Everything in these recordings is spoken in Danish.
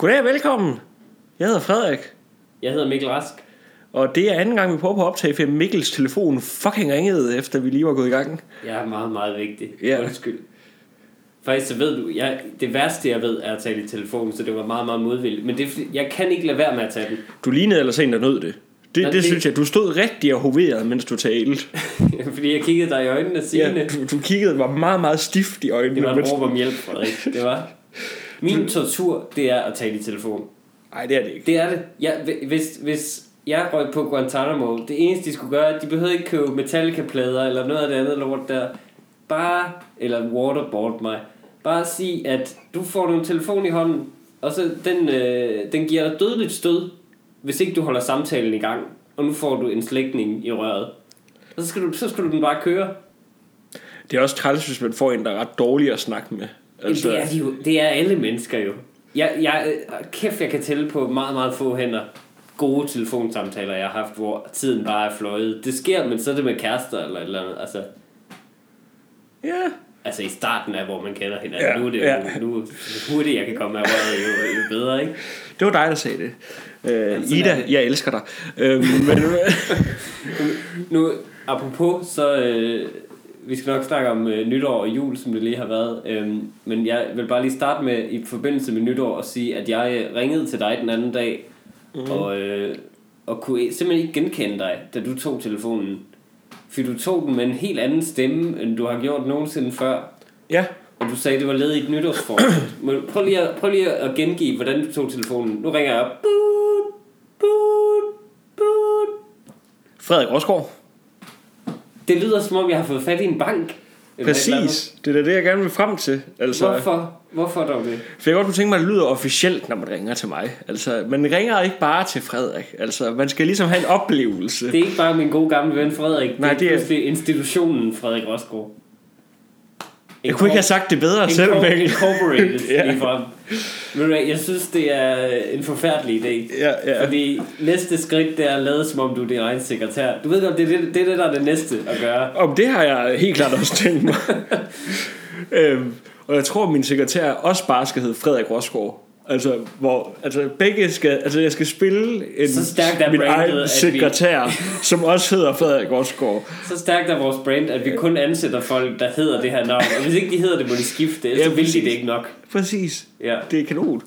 Goddag og velkommen. Jeg hedder Frederik, Jeg hedder Mikkel Rask. og det er anden gang, vi prøver på at optage, for Mikkels telefon fucking ringede, efter vi lige var gået i gang. Jeg er meget, meget vigtig. Ja. Undskyld. Faktisk så ved du, jeg, det værste jeg ved er at tale i telefonen, så det var meget, meget modvilligt. Men det jeg kan ikke lade være med at tage den. Du lignede ellers en, der nød det. Det, Ja, det, det- synes jeg. Du stod rigtig og hoverede, mens du talte. fordi jeg kiggede dig i øjnene og Ja, Signe. du, du kiggede var meget, meget stift i øjnene. Det var mens- et råb om hjælp, Frederik. Det var. Min tortur, det er at tale i telefon. Nej, det er det ikke. Det er det. Jeg, hvis, hvis jeg røg på Guantanamo, det eneste de skulle gøre, de behøvede ikke købe Metallica-plader eller noget af det andet lort der. Bare, eller waterboard mig. Bare sig, at du får en telefon i hånden, og så den, øh, den giver dig dødeligt stød, hvis ikke du holder samtalen i gang. Og nu får du en slægtning i røret. Og så skal du, så skal du den bare køre. Det er også træls, hvis man får en, der er ret dårlig at snakke med. Altså, det, er de jo, det er alle mennesker jo. Jeg, jeg, kæft, jeg kan tælle på meget, meget få hænder gode telefonsamtaler, jeg har haft, hvor tiden bare er fløjet. Det sker, men så er det med kærester eller et eller andet. Altså, Ja, altså i starten af, hvor man kender hinanden. Ja, nu er det ja. jo, nu, jo hurtigt jeg kan komme af røret, jo, jo bedre, ikke? det var dig, der sagde det. Øh, Ida, det. jeg elsker dig. Øh, men, Nu, apropos, så... Øh, vi skal nok snakke om øh, nytår og jul, som det lige har været. Øhm, men jeg vil bare lige starte med, i forbindelse med nytår, at sige, at jeg øh, ringede til dig den anden dag, mm. og, øh, og kunne simpelthen ikke genkende dig, da du tog telefonen. For du tog den med en helt anden stemme, end du har gjort nogensinde før. ja, Og du sagde, det var led i et nytårsforsæt. Men prøv lige, at, prøv lige at gengive, hvordan du tog telefonen. Nu ringer jeg op. Frederik Rosgaard. Det lyder som om, jeg har fået fat i en bank. Præcis. Det er det, jeg gerne vil frem til. Altså, Hvorfor? Hvorfor dog det? For jeg godt kunne tænke mig, at det lyder officielt, når man ringer til mig. Altså, man ringer ikke bare til Frederik. Altså, man skal ligesom have en oplevelse. Det er ikke bare min gode gamle ven Frederik. Nej, det er, det er- institutionen Frederik Rosgaard. Jeg kunne ikke have sagt det bedre selv, Mikkel. Incorporated Ja. ligefrem. Hvad, jeg synes, det er en forfærdelig idé. Ja, ja. Fordi næste skridt, det er at lade som om du er din egen sekretær. Du ved godt, det er det, det, er det der er det næste at gøre. Om det har jeg helt klart også tænkt mig. øhm, og jeg tror, at min sekretær også bare skal hedde Frederik Rosgaard. Altså, hvor, altså begge skal, altså jeg skal spille en, Så stærkt er min egen at vi- sekretær, som også hedder Frederik Rosgaard. Så stærkt er vores brand, at vi kun ansætter folk, der hedder det her navn. Og hvis ikke de hedder det, må de skifte. Ellers Ja, ja, vil de præcis. det ikke nok. Præcis. Ja. Det er kanon.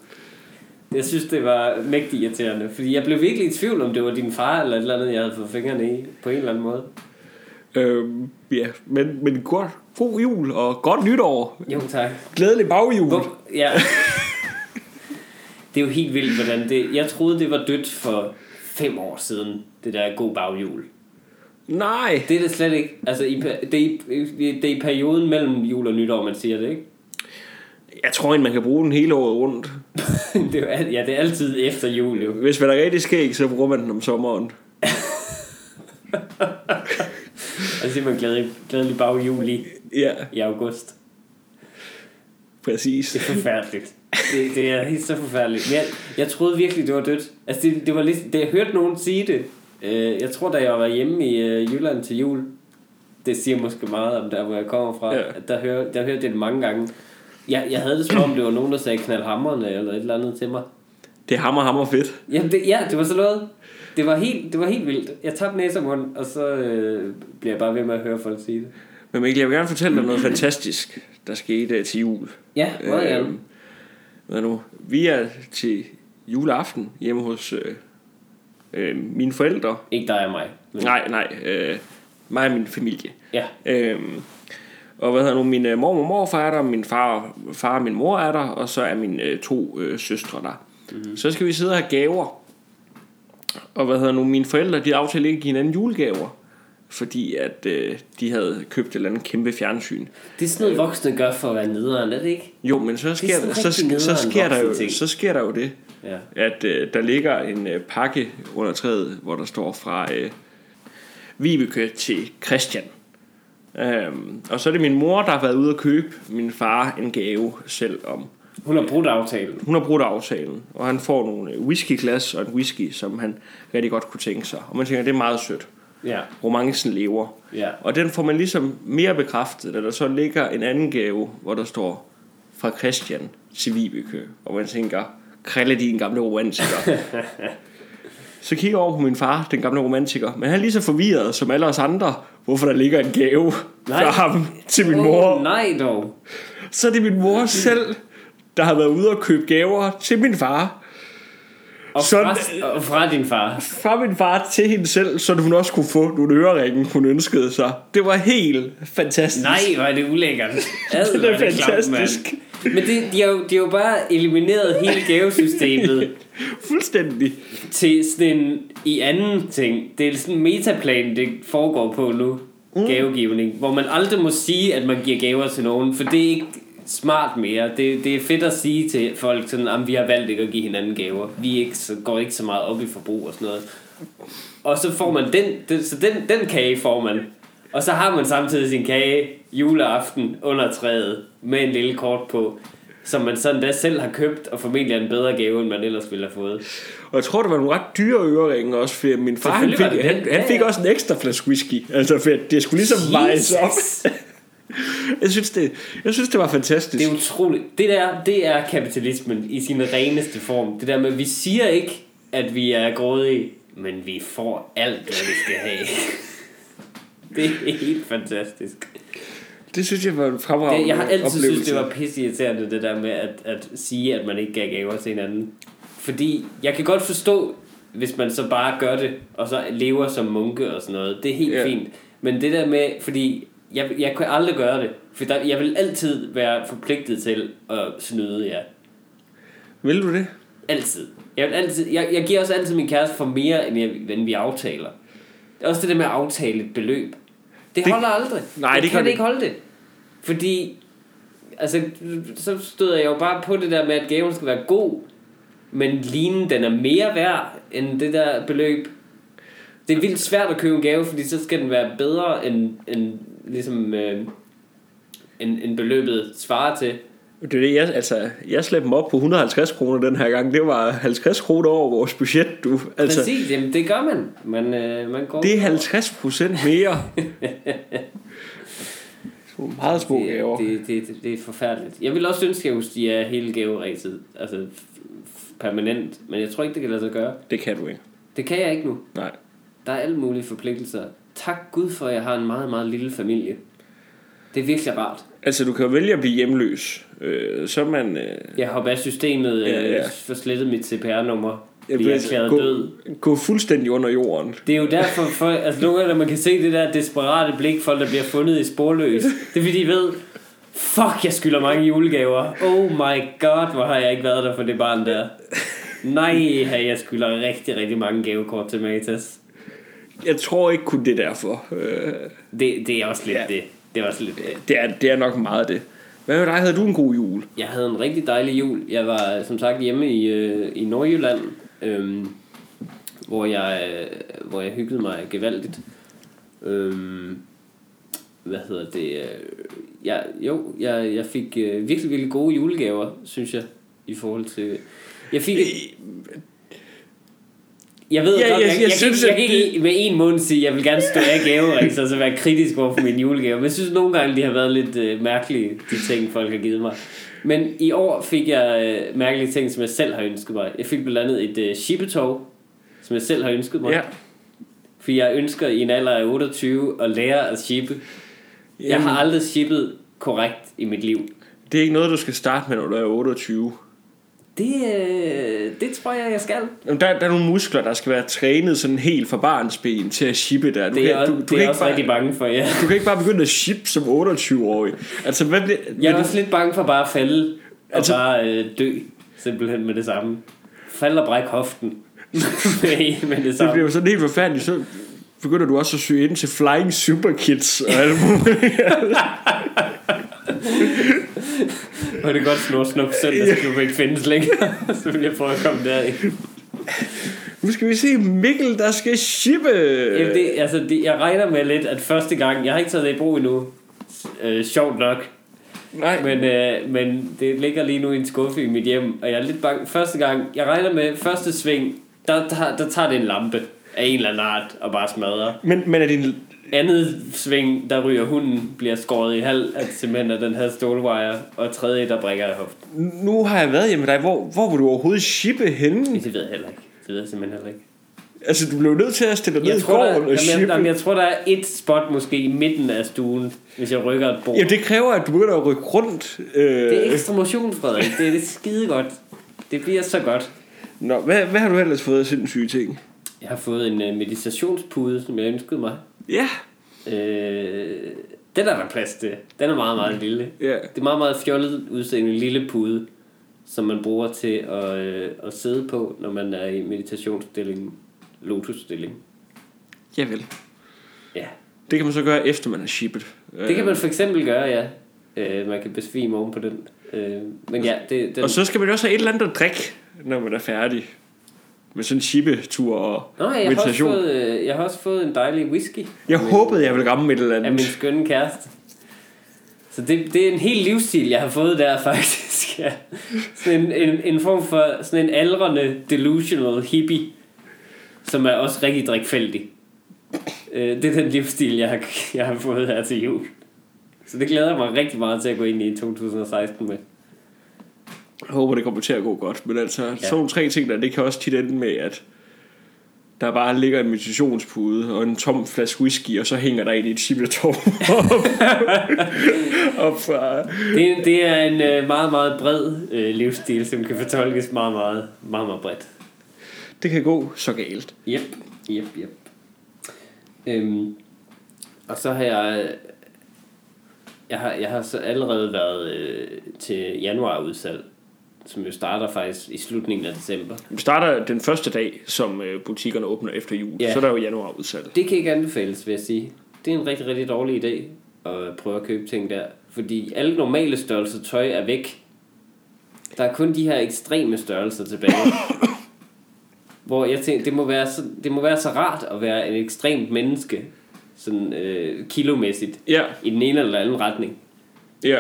Jeg synes, det var mægtig irriterende. Fordi jeg blev virkelig i tvivl, om det var din far eller et eller andet, jeg havde fået fingrene i. På en eller anden måde. Øhm, ja, men, men godt, god jul og godt nytår. Jo, tak. Glædelig baghjul. Hvor, ja. det er jo helt vildt, hvordan det... Jeg troede, det var dødt for fem år siden, det der god baghjul. Nej. Det er det slet ikke. Altså, i, det, er i, det er i perioden mellem jul og nytår, man siger det, ikke? Jeg tror ikke, man kan bruge den hele året rundt. det er jo, ja, det er altid efter jul, jo. Hvis man er rigtig skæg, så bruger man den om sommeren. Og så man glædelig, glædelig baghjul i, Ja, i august. præcis. Det er forfærdeligt. Det, det er helt så forfærdeligt. Men jeg, jeg troede virkelig, det var dødt. Altså, det, det var lidt, det, jeg hørte nogen sige det. Øh, jeg tror, da jeg var hjemme i øh, Jylland til jul, det siger måske meget om der, hvor jeg kommer fra, Ja. at der, hør, der hørte jeg det mange gange. Jeg, jeg havde det som om, det var nogen, der sagde knaldhammerne eller et eller andet til mig. Det er hammer, hammer fedt. Jamen, det, ja, det var sådan noget. Det var helt, det var helt vildt. Jeg tabte næse og så øh, bliver jeg bare ved med at høre folk sige det. Men Mikkel, jeg vil gerne fortælle dig noget fantastisk, der skete øh, til jul. Ja, meget gerne. Hvad nu? Vi er til juleaften hjemme hos øh, øh, mine forældre. Ikke dig og mig. Men, Nej, nej. Øh, mig og min familie. Ja, Øhm, og hvad hedder nu, min øh, mor og morfar er der, min far, far og min mor er der, og så er mine øh, to øh, søstre der. Mm. Så skal vi sidde og have gaver. Og hvad hedder nu, mine forældre, de aftalte ikke at give hinanden julegaver. Fordi at øh, de havde købt et eller andet kæmpe fjernsyn. det er sådan noget, voksne gør for at være nederen, er det ikke? Jo, men så sker, der, så, så, nederen sker der jo, så sker der jo det, Ja. at øh, der ligger en øh, pakke under træet, hvor der står fra øh, Vibeke til Christian. Øhm, og så er det min mor, der har været ude at købe min far en gave selv om. Hun har brudt aftalen. Hun har brudt aftalen, og han får nogle øh, whiskyglas og en whisky, som han rigtig godt kunne tænke sig. Og man tænker, det er meget sødt. Ja, Romancen lever. ja. Og den får man ligesom mere bekræftet, da der så ligger en anden gave, hvor der står fra Christian til Vibeke. Og man tænker, Krille din gamle romantiker. så kigger jeg over på min far, den gamle romantiker. Men han er lige så forvirret som alle os andre, hvorfor der ligger en gave Nej. fra ham til min mor. nej dog. Så er det min mor selv, der har været ude og købe gaver til min far. Og Sådan- fra, og fra din far. Fra min far til hende selv, så hun også kunne få nogle øreringe, hun ønskede sig. Det var helt fantastisk. Nej, hvor er det ulækkert. Ad, Det er fantastisk. mand. Men det, de, har jo, de har jo bare elimineret hele gavesystemet Fuldstændig. til sådan en i anden ting. Det er sådan en metaplan, det foregår på nu. Mm. Gavegivning. Hvor man aldrig må sige, at man giver gaver til nogen. For det er ikke smart mere. Det, det er fedt at sige til folk, sådan, at vi har valgt ikke at give hinanden gaver. Vi ikke, så, går ikke så meget op i forbrug og sådan noget. Og så får man den, den, så den, den kage får man. Og så har man samtidig sin kage juleaften under træet med en lille kort på, som man sådan da selv har købt, og formentlig er en bedre gave, end man ellers ville have fået. Og jeg tror, det var nogle ret dyre øreringe også, for min far han fik, han, han fik også en ekstra flaske whisky. Altså, for det skulle ligesom vejes op. Jeg synes, det, jeg synes, det var fantastisk. Det er utroligt. Det der, det er kapitalismen i sin reneste form. Det der med, vi siger ikke, at vi er grådige, men vi får alt, hvad vi skal have. Det er helt fantastisk. Det synes jeg var en fremragende Det, jeg har altid oplevelse. synes det var pisseirriterende, det der med at, at sige, at man ikke gav gaver til hinanden. Fordi jeg kan godt forstå, hvis man så bare gør det, og så lever som munke og sådan noget. Det er helt ja. fint. Men det der med, fordi jeg, jeg kan aldrig gøre det. For der, jeg vil altid være forpligtet til at snyde jer. Vil du det? Altid. Jeg, vil altid, jeg, jeg giver også altid min kæreste for mere, end, jeg, end vi aftaler. Det er også det der med at aftale et beløb. Det, Det- holder aldrig. Nej, jeg det kan gør det ikke holde det. Fordi, altså, så støder jeg jo bare på det der med, at gaven skal være god, men linen, den er mere værd end det der beløb. Det er vildt svært at købe en gave, fordi så skal den være bedre end, end ligesom, øh, end, end beløbet svarer til. Det er det, jeg, altså, jeg slæbte dem op på 150 kroner den her gang. Det var 50 kroner over vores budget, du. Altså, Præcis, jamen det gør man. Man, øh, man går det er 50 procent mere. Det var meget små gaver. det, det, det, det er forfærdeligt. Jeg vil også ønske, at kunne stige hele gaveræset. Altså permanent. Men jeg tror ikke, det kan lade sig gøre. Det kan du ikke. Det kan jeg ikke nu. Nej. Der er alle mulige forpligtelser. Tak Gud for, at jeg har en meget, meget lille familie. Det er virkelig rart. Altså, du kan jo vælge at blive hjemløs. Øh, så man... Øh, Jeg har af systemet Ja, ja, ja. for slettet mit CPR-nummer. jeg Bliver erklæret gå, død. gå fuldstændig under jorden. Det er jo derfor, for, altså nogle gange, når man kan se det der desperate blik, folk der bliver fundet i sporløs. Det er fordi, de ved, fuck, jeg skylder mange julegaver. Oh my god, hvor har jeg ikke været der for det barn der. Nej, jeg skylder rigtig, rigtig mange gavekort til Matas. Jeg tror ikke kun det er derfor. Øh, Det, det er også lidt Ja. det. Det er også lidt det. det, er, det er nok meget det. Hvad med dig? Havde du en god jul? Jeg havde en rigtig dejlig jul. Jeg var som sagt hjemme i, øh, i Nordjylland, øhm, hvor, jeg, øh, hvor jeg hyggede mig gevaldigt. Øhm, hvad hedder det? Øh, jeg, jo, jeg, jeg fik øh, virkelig, virkelig gode julegaver, synes jeg, i forhold til... Jeg fik... Jeg ved Ja, godt, jeg- jeg, jeg synes, jeg, jeg kan ikke med en måned sige, at jeg vil gerne stå af gaveræs, og så være kritisk over for min julegave. Men jeg synes nogle gange, de har været lidt øh, mærkelige, de ting, folk har givet mig. Men i år fik jeg øh, mærkelige ting, som jeg selv har ønsket mig. Jeg fik blandt andet et øh, shippetog, som jeg selv har ønsket mig. Ja. For jeg ønsker i en alder af 28 at lære at shippe. Jeg har aldrig shippet korrekt i mit liv. Det er ikke noget, du skal starte med, når du er 28. Det, øh, det tror jeg, jeg skal. Jamen, Der, der er nogle muskler, der skal være trænet sådan helt fra barnsben til at shippe der. Du Det er, kan, også, du, du, det kan er ikke også bare, rigtig bange for, ja. du kan ikke bare begynde at shippe som 28-årig. Altså, hvad bliver, Jeg er vil også lidt bange for bare at falde og Altså- bare øh, dø. Simpelthen med det samme. Falde og brække hoften. med, med det det samme. bliver jo sådan helt forfærdeligt. Så begynder du også at søge ind til Flying Super Kids og alt muligt. Og det er godt snor snup søndagsklub ikke findes længere. så vil jeg prøve at komme derind. Nu skal vi se Mikkel, der skal shippe. Jamen, det, altså, det, jeg regner med lidt, at første gang... Jeg har ikke taget det i brug endnu. Øh, sjovt nok. Nej, Men, øh, men det ligger lige nu i en skuffe i mit hjem, og jeg er lidt bange. Første gang, jeg regner med første sving, der, der, der tager det en lampe af en eller anden art og bare smadrer. men, men er din andet sving, der ryger hunden, bliver skåret i halv af simpelthen af den her stålwire, og tredje, der brækker i hoften. Nu har jeg været hjemme med dig. Hvor, hvor vil du overhovedet shippe henne? Det ved jeg heller ikke. Det ved jeg simpelthen heller ikke. Altså, du blev nødt til at stille dig ned Jeg i der, gården og jamen, shippe. jamen, jeg tror, der er et spot måske i midten af stuen, hvis jeg rykker et bord. Jamen, det kræver, at du begynder at rykke rundt. Øh... Det er ekstra motion, Frederik. Det er det skide godt. Det bliver så godt. Nå, hvad, hvad har du ellers fået af sindssyge ting? Jeg har fået en uh, meditationspude, som jeg ønskede mig. Ja. Øh, den er der plads til. Den er meget, meget lille. Ja. Det er meget, meget fjollet udseende lille pude, som man bruger til at, øh, at sidde på, når man er i meditationsstilling, lotusstilling. Javel. Ja, Det kan man så gøre, efter man har shippet. det kan man for eksempel gøre, ja. Øh, man kan besvime oven på den. Øh, men ja, det, den... Og så skal man også have et eller andet at drikke, når man er færdig. Med sådan en shippetur og Nå, jeg har, også meditation. fået, øh, jeg har også fået en dejlig whisky Jeg håbede, jeg ville ramme et eller af min andet. skønne kæreste. Så det, det er en helt livsstil, jeg har fået der faktisk. Ja. Sådan en, en, en form for sådan en aldrende delusional hippie, som er også rigtig drikfældig. Øh, Det er den livsstil, jeg har, jeg har fået her til jul. Så det glæder jeg mig rigtig meget til at gå ind i 2016 med. Jeg håber, det kommer til at gå godt. Men altså, ja. sådan tre ting der, det kan også tit ende med, at der bare ligger en meditationspude og en tom flaske whisky, og så hænger der en i et chipletov op, op fra... Det, det er en øh, meget, meget bred øh, livsstil, som kan fortolkes meget, meget, meget, meget bredt. Det kan gå så galt. Yep, yep, yep. Øhm, og så har jeg... Jeg har, jeg har så allerede været øh, til januar udsalg, som jo starter faktisk i slutningen af december. Vi starter den første dag, som øh, butikkerne åbner efter jul. Ja. Så er der jo januar udsalg. Det kan ikke anbefales, vil jeg sige. Det er en rigtig, rigtig dårlig idé at prøve at købe ting der. Fordi alle normale størrelser tøj er væk. Der er kun de her ekstreme størrelser tilbage. Hvor jeg tænkte, det må, være så, det må være så rart at være en ekstremt menneske. Sådan øh, kilomæssigt. Ja, I den ene eller anden retning. ja.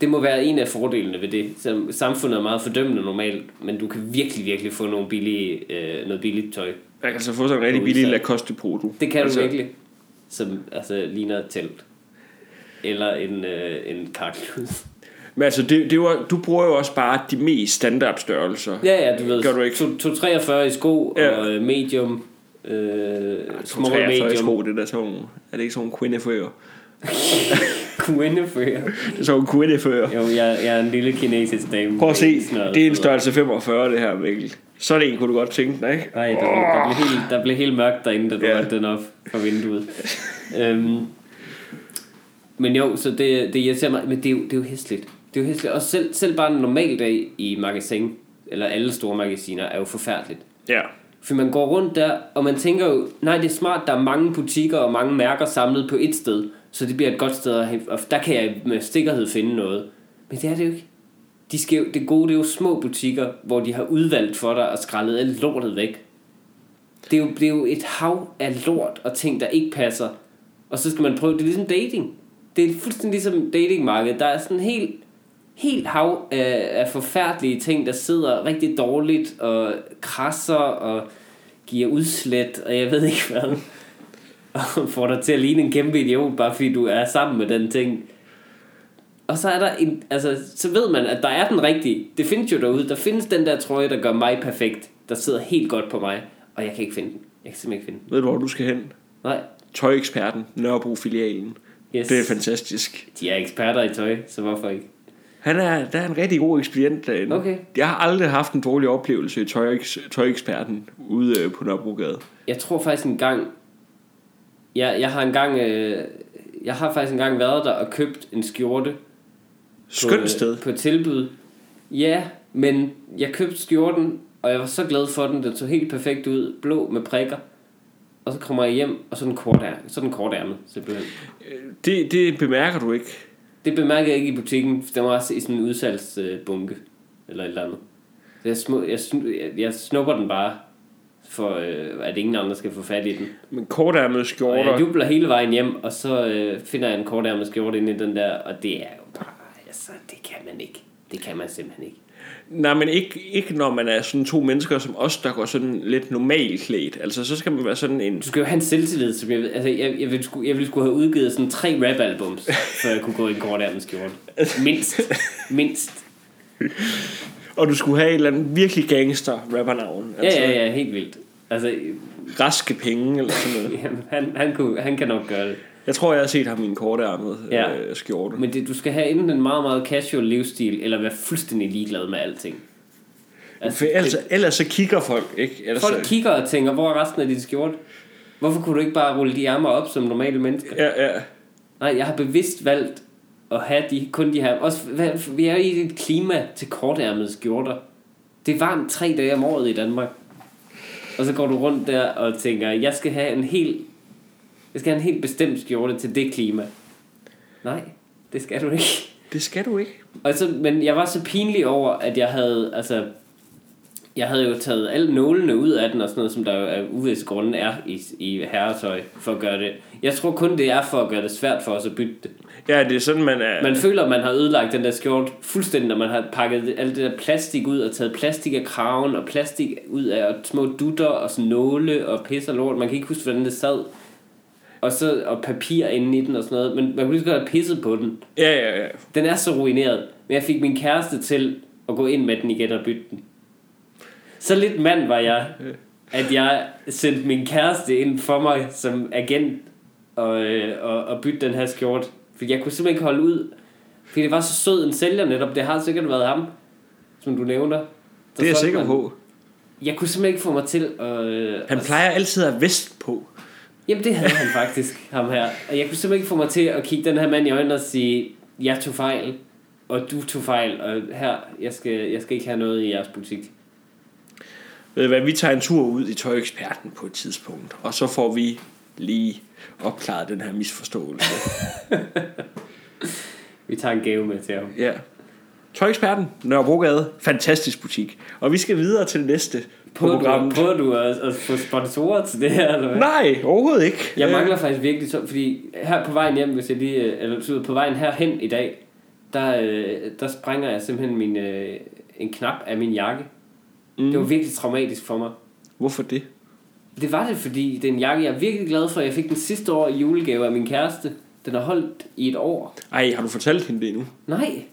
Det må være en af fordelene ved det. Samfundet er meget fordømmende normalt. Men du kan virkelig, virkelig få nogle billige, øh, noget billigt tøj. Jeg kan så få sådan en rigtig billig. Lacoste Poto. Det kan altså, du virkelig. Som altså, ligner et telt. Eller en, øh, en karklud. Men altså, det, det var, du bruger jo også bare de mest standard størrelser. Ja, ja, du ved. Gør du ikke? To- 243 i sko Ja. og øh, medium. Øh, small 43 i sko, det der sådan Er det ikke sådan nogle kvindefører? Quinnefører. Det er sådan nogle kvindefører. Jo, jeg, jeg er en lille kinesisk dame. Prøv at se, Sådan det er en størrelse 45, det her, Mikkel. Så det en, kunne du godt tænke dig, ikke? Nej, der, der, blev helt, der blev helt mørkt derinde, da du ja. den op fra vinduet. øhm, men jo, så det, det irriterer mig. Men det er jo, det er jo hæsligt. Det er jo hæsligt. Og selv, selv bare en normal dag i magasin, eller alle store magasiner, er jo forfærdeligt. Ja. For man går rundt der, og man tænker jo, nej, det er smart, der er mange butikker og mange mærker samlet på et sted, så det bliver et godt sted at og der kan jeg med sikkerhed finde noget. Men det er det jo ikke. De skal jo, det gode, det er jo små butikker, hvor de har udvalgt for dig og skrællet alt lortet væk. Det er, jo, det er jo et hav af lort og ting, der ikke passer. Og så skal man prøve, det er ligesom dating. Det er fuldstændig ligesom datingmarkedet. Der er sådan en helt, helt hav af, af forfærdelige ting, der sidder rigtig dårligt og krasser og giver udslet, og jeg ved ikke hvad. Og får dig til at ligne en kæmpe idiot, bare fordi du er sammen med den ting. Og så er der en, altså, så ved man, at der er den rigtige. Det findes jo derude. Der findes den der trøje, der gør mig perfekt. Der sidder helt godt på mig. Og jeg kan ikke finde den. Jeg kan simpelthen ikke finde den. Ved du, hvor du skal hen? Nej. Tøjeksperten, Nørrebro-filialen. Yes. Det er fantastisk. De er eksperter i tøj, så hvorfor ikke? Han er, der er en rigtig god ekspedient derinde. Okay. Jeg har aldrig haft en dårlig oplevelse i tøj, tøjeksperten ude øh, på Nørrebrogade. Jeg tror faktisk en gang... Jeg, jeg har engang... Øh, jeg har faktisk engang været der og købt en skjorte. Skønt øh, sted. På tilbud. Ja, men jeg købte skjorten, og jeg var så glad for den. Den så helt perfekt ud. Blå med prikker. Og så kommer jeg hjem, og så er den kort, ær- så er den kort ærmet, simpelthen. Det, det bemærker du ikke. Det bemærkede jeg ikke i butikken. Den var også i sådan en udsalgsbunke. Eller et eller andet. Så jeg, smu, jeg, jeg, jeg snupper den bare, for øh, at ingen andre skal få fat i den. Men kortærmede Og jeg skjorter, jubler hele vejen hjem, og så øh, finder jeg en kortærmet skjorte inde i den der, og det er jo bare, altså, det kan man ikke. Det kan man simpelthen ikke. Nej, men ikke, ikke når man er sådan to mennesker som os, der går sådan lidt normalt klædt. Altså, så skal man være sådan en... Du skal jo have en selvtillid, som jeg, altså, jeg, jeg, ville, skulle, jeg ville skulle have udgivet sådan tre rap-albums, før jeg kunne gå i en kort skjorte. Mindst. Mindst. Og du skulle have et eller andet virkelig gangster rappernavn. Altså, ja, ja, ja, helt vildt. Altså, raske penge eller sådan noget. Jamen, han, han, kunne, han kan nok gøre det. Jeg tror, jeg har set ham i en kortærmet ja. øh, skjorte. Men det, du skal have enten en meget, meget casual livsstil, eller være fuldstændig ligeglad med alting. Altså, For ellers, det, ellers så kigger folk, ikke? Ellers folk så... kigger og tænker, hvor er resten af dit skjorte? Hvorfor kunne du ikke bare rulle de ærmer op som normale mennesker? Ja, ja. Nej, jeg har bevidst valgt at have de, kun de her... Også, vi er i et klima til kortærmede skjorter. Det er varmt tre dage om året i Danmark. Og så går du rundt der og tænker, jeg skal have en helt jeg skal have en helt bestemt skjorte til det klima. Nej, det skal du ikke. Det skal du ikke. Og så, men jeg var så pinlig over, at jeg havde, altså, jeg havde jo taget alle nålene ud af den og sådan noget, som der jo af uvis grunde er i, i herretøj for at gøre det. Jeg tror kun, det er for at gøre det svært for os at bytte det. Ja, det er sådan, man er... Man føler, at man har ødelagt den der skjort fuldstændig, når man har pakket alt det der plastik ud og taget plastik af kraven og plastik ud af og små dutter og nåle og pis og lort. Man kan ikke huske, hvordan det sad og, så, og papir inde i den og sådan noget. Men man kunne lige så godt have pisset på den. Ja, ja, ja. Den er så ruineret. Men jeg fik min kæreste til at gå ind med den igen og bytte den. Så lidt mand var jeg, at jeg sendte min kæreste ind for mig som agent og, øh, og, og bytte den her skjort. For jeg kunne simpelthen ikke holde ud. Fordi det var så sød en sælger netop. Det har sikkert været ham, som du nævner. Det er jeg sikker man, på. Jeg kunne simpelthen ikke få mig til at... Øh, Han plejer altid at have vest på. Jamen det havde han faktisk, ham her. Og jeg kunne simpelthen ikke få mig til at kigge den her mand i øjnene og sige, jeg tog fejl, og du tog fejl, og her, jeg skal, jeg skal ikke have noget i jeres butik. Ved hvad, vi tager en tur ud i Tøjeksperten på et tidspunkt, og så får vi lige opklaret den her misforståelse. vi tager en gave med til ham. Ja. Tøjeksperten, Nørrebrogade, fantastisk butik. Og vi skal videre til det næste på programmet. Prøver du at, at få sponsorer til det her? Eller hvad? Nej, overhovedet ikke. Jeg mangler faktisk virkelig, så, fordi her på vejen hjem, hvis jeg lige, øh, eller på vejen herhen i dag, der, øh, der sprænger jeg simpelthen min, øh, en knap af min jakke. Mm. Det var virkelig traumatisk for mig. Hvorfor det? Det var det, fordi det er en jakke, jeg er virkelig glad for. Jeg fik den sidste år i julegave af min kæreste. Den har holdt i et år. Ej, har du fortalt hende det nu? Nej.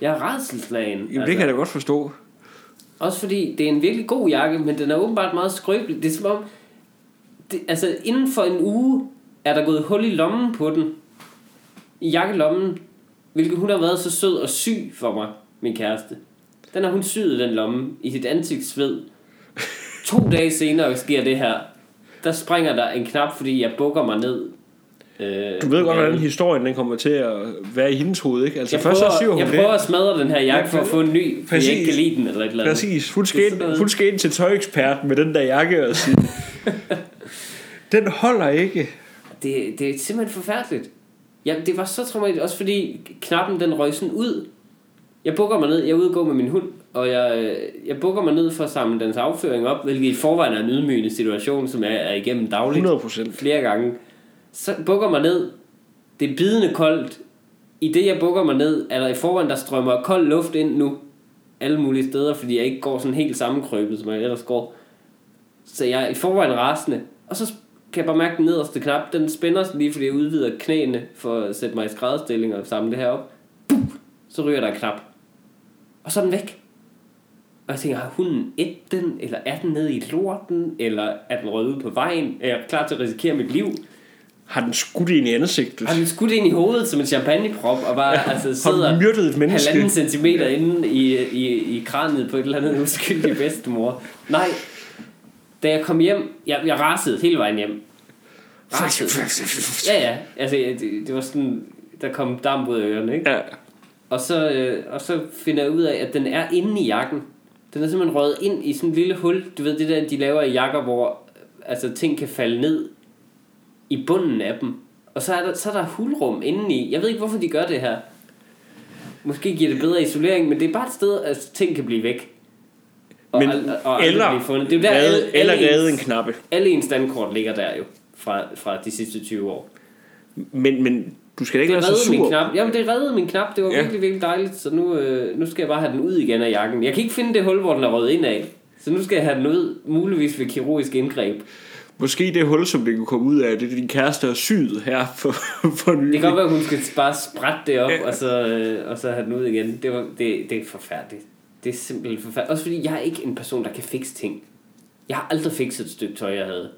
Jeg er redselslagen. Jamen, altså. det kan jeg da godt forstå. Også fordi det er en virkelig god jakke, men den er åbenbart meget skrøbelig. Det er som om, det, altså inden for en uge er der gået hul i lommen på den. I jakkelommen. Hvilket hun har været så sød og syg for mig, min kæreste. Den har hun syet den lomme i sit ansigtsved. To dage senere sker det her. Der springer der en knap, fordi jeg bukker mig ned Øh, du ved godt, hvordan historien den kommer til at være i hendes hoved, ikke? Altså, jeg først prøver, så syr hun jeg prøver at smadre den her jakke for at få en ny, fordi jeg ikke kan lide den, eller et eller andet. Præcis. Hun skal, ind, hun skal ind til tøjeksperten med den der jakke og sige, den holder ikke. Det, det er simpelthen forfærdeligt. Ja, det var så traumatisk, også fordi knappen den røg sådan ud. Jeg bukker mig ned, jeg er ude og gå med min hund, og jeg, jeg bukker mig ned for at samle dens afføring op, hvilket i forvejen er en ydmygende situation, som jeg er igennem dagligt 100%. flere gange så bukker mig ned. Det er bidende koldt. I det jeg bukker mig ned, er der i forvejen, der strømmer kold luft ind nu. Alle mulige steder, fordi jeg ikke går sådan helt sammenkrøbet, som jeg ellers går. Så jeg er i forvejen rasende. Og så kan jeg bare mærke den nederste knap. Den spænder sig lige, fordi jeg udvider knæene for at sætte mig i skrædderstilling og samle det her op. Så ryger der en knap. Og så er den væk. Og jeg tænker, har hunden et den, eller er den nede i lorten, eller er den ud på vejen? Er jeg klar til at risikere mit liv? har den skudt ind i ansigtet. Har den skudt ind i hovedet som en champagneprop, og bare ja, altså, sidder har myrdet et menneske. halvanden centimeter inde i, i, i kraniet på et eller andet uskyldig bedstemor. Nej, da jeg kom hjem, jeg, jeg rasede hele vejen hjem. Rasede. Ja, ja, altså det, det var sådan, der kom damp ud af ørerne, ikke? Ja. Og så, øh, og så finder jeg ud af, at den er inde i jakken. Den er simpelthen røget ind i sådan en lille hul. Du ved, det der, de laver i jakker, hvor altså, ting kan falde ned i bunden af dem. Og så er der, så er der hulrum indeni. Jeg ved ikke, hvorfor de gør det her. Måske giver det bedre isolering, men det er bare et sted, at ting kan blive væk. Og, men, og, og eller, blive fundet. Det er der, redde, alle, eller redde en knappe. Alle ens standkort ligger der jo, fra, fra de sidste 20 år. Men, men Du skal ikke Det være så reddede min sur. knap. Jamen, det reddede min knap. Det var Ja. virkelig, virkelig dejligt. Så nu, øh, nu skal jeg bare have den ud igen af jakken. Jeg kan ikke finde det hul, hvor den er røget ind af. Så nu skal jeg have den ud, muligvis ved kirurgisk indgreb. Måske det hul, som det kunne komme ud af, det er din kæreste har syet her for, for nylig. Det kan godt være, at hun skal bare sprætte det op, ja. og, så, øh, og så have den ud igen. Det, var, det, det er forfærdeligt. Det er simpelthen forfærdeligt. Også fordi jeg er ikke en person, der kan fikse ting. Jeg har aldrig fikset et stykke tøj, jeg havde.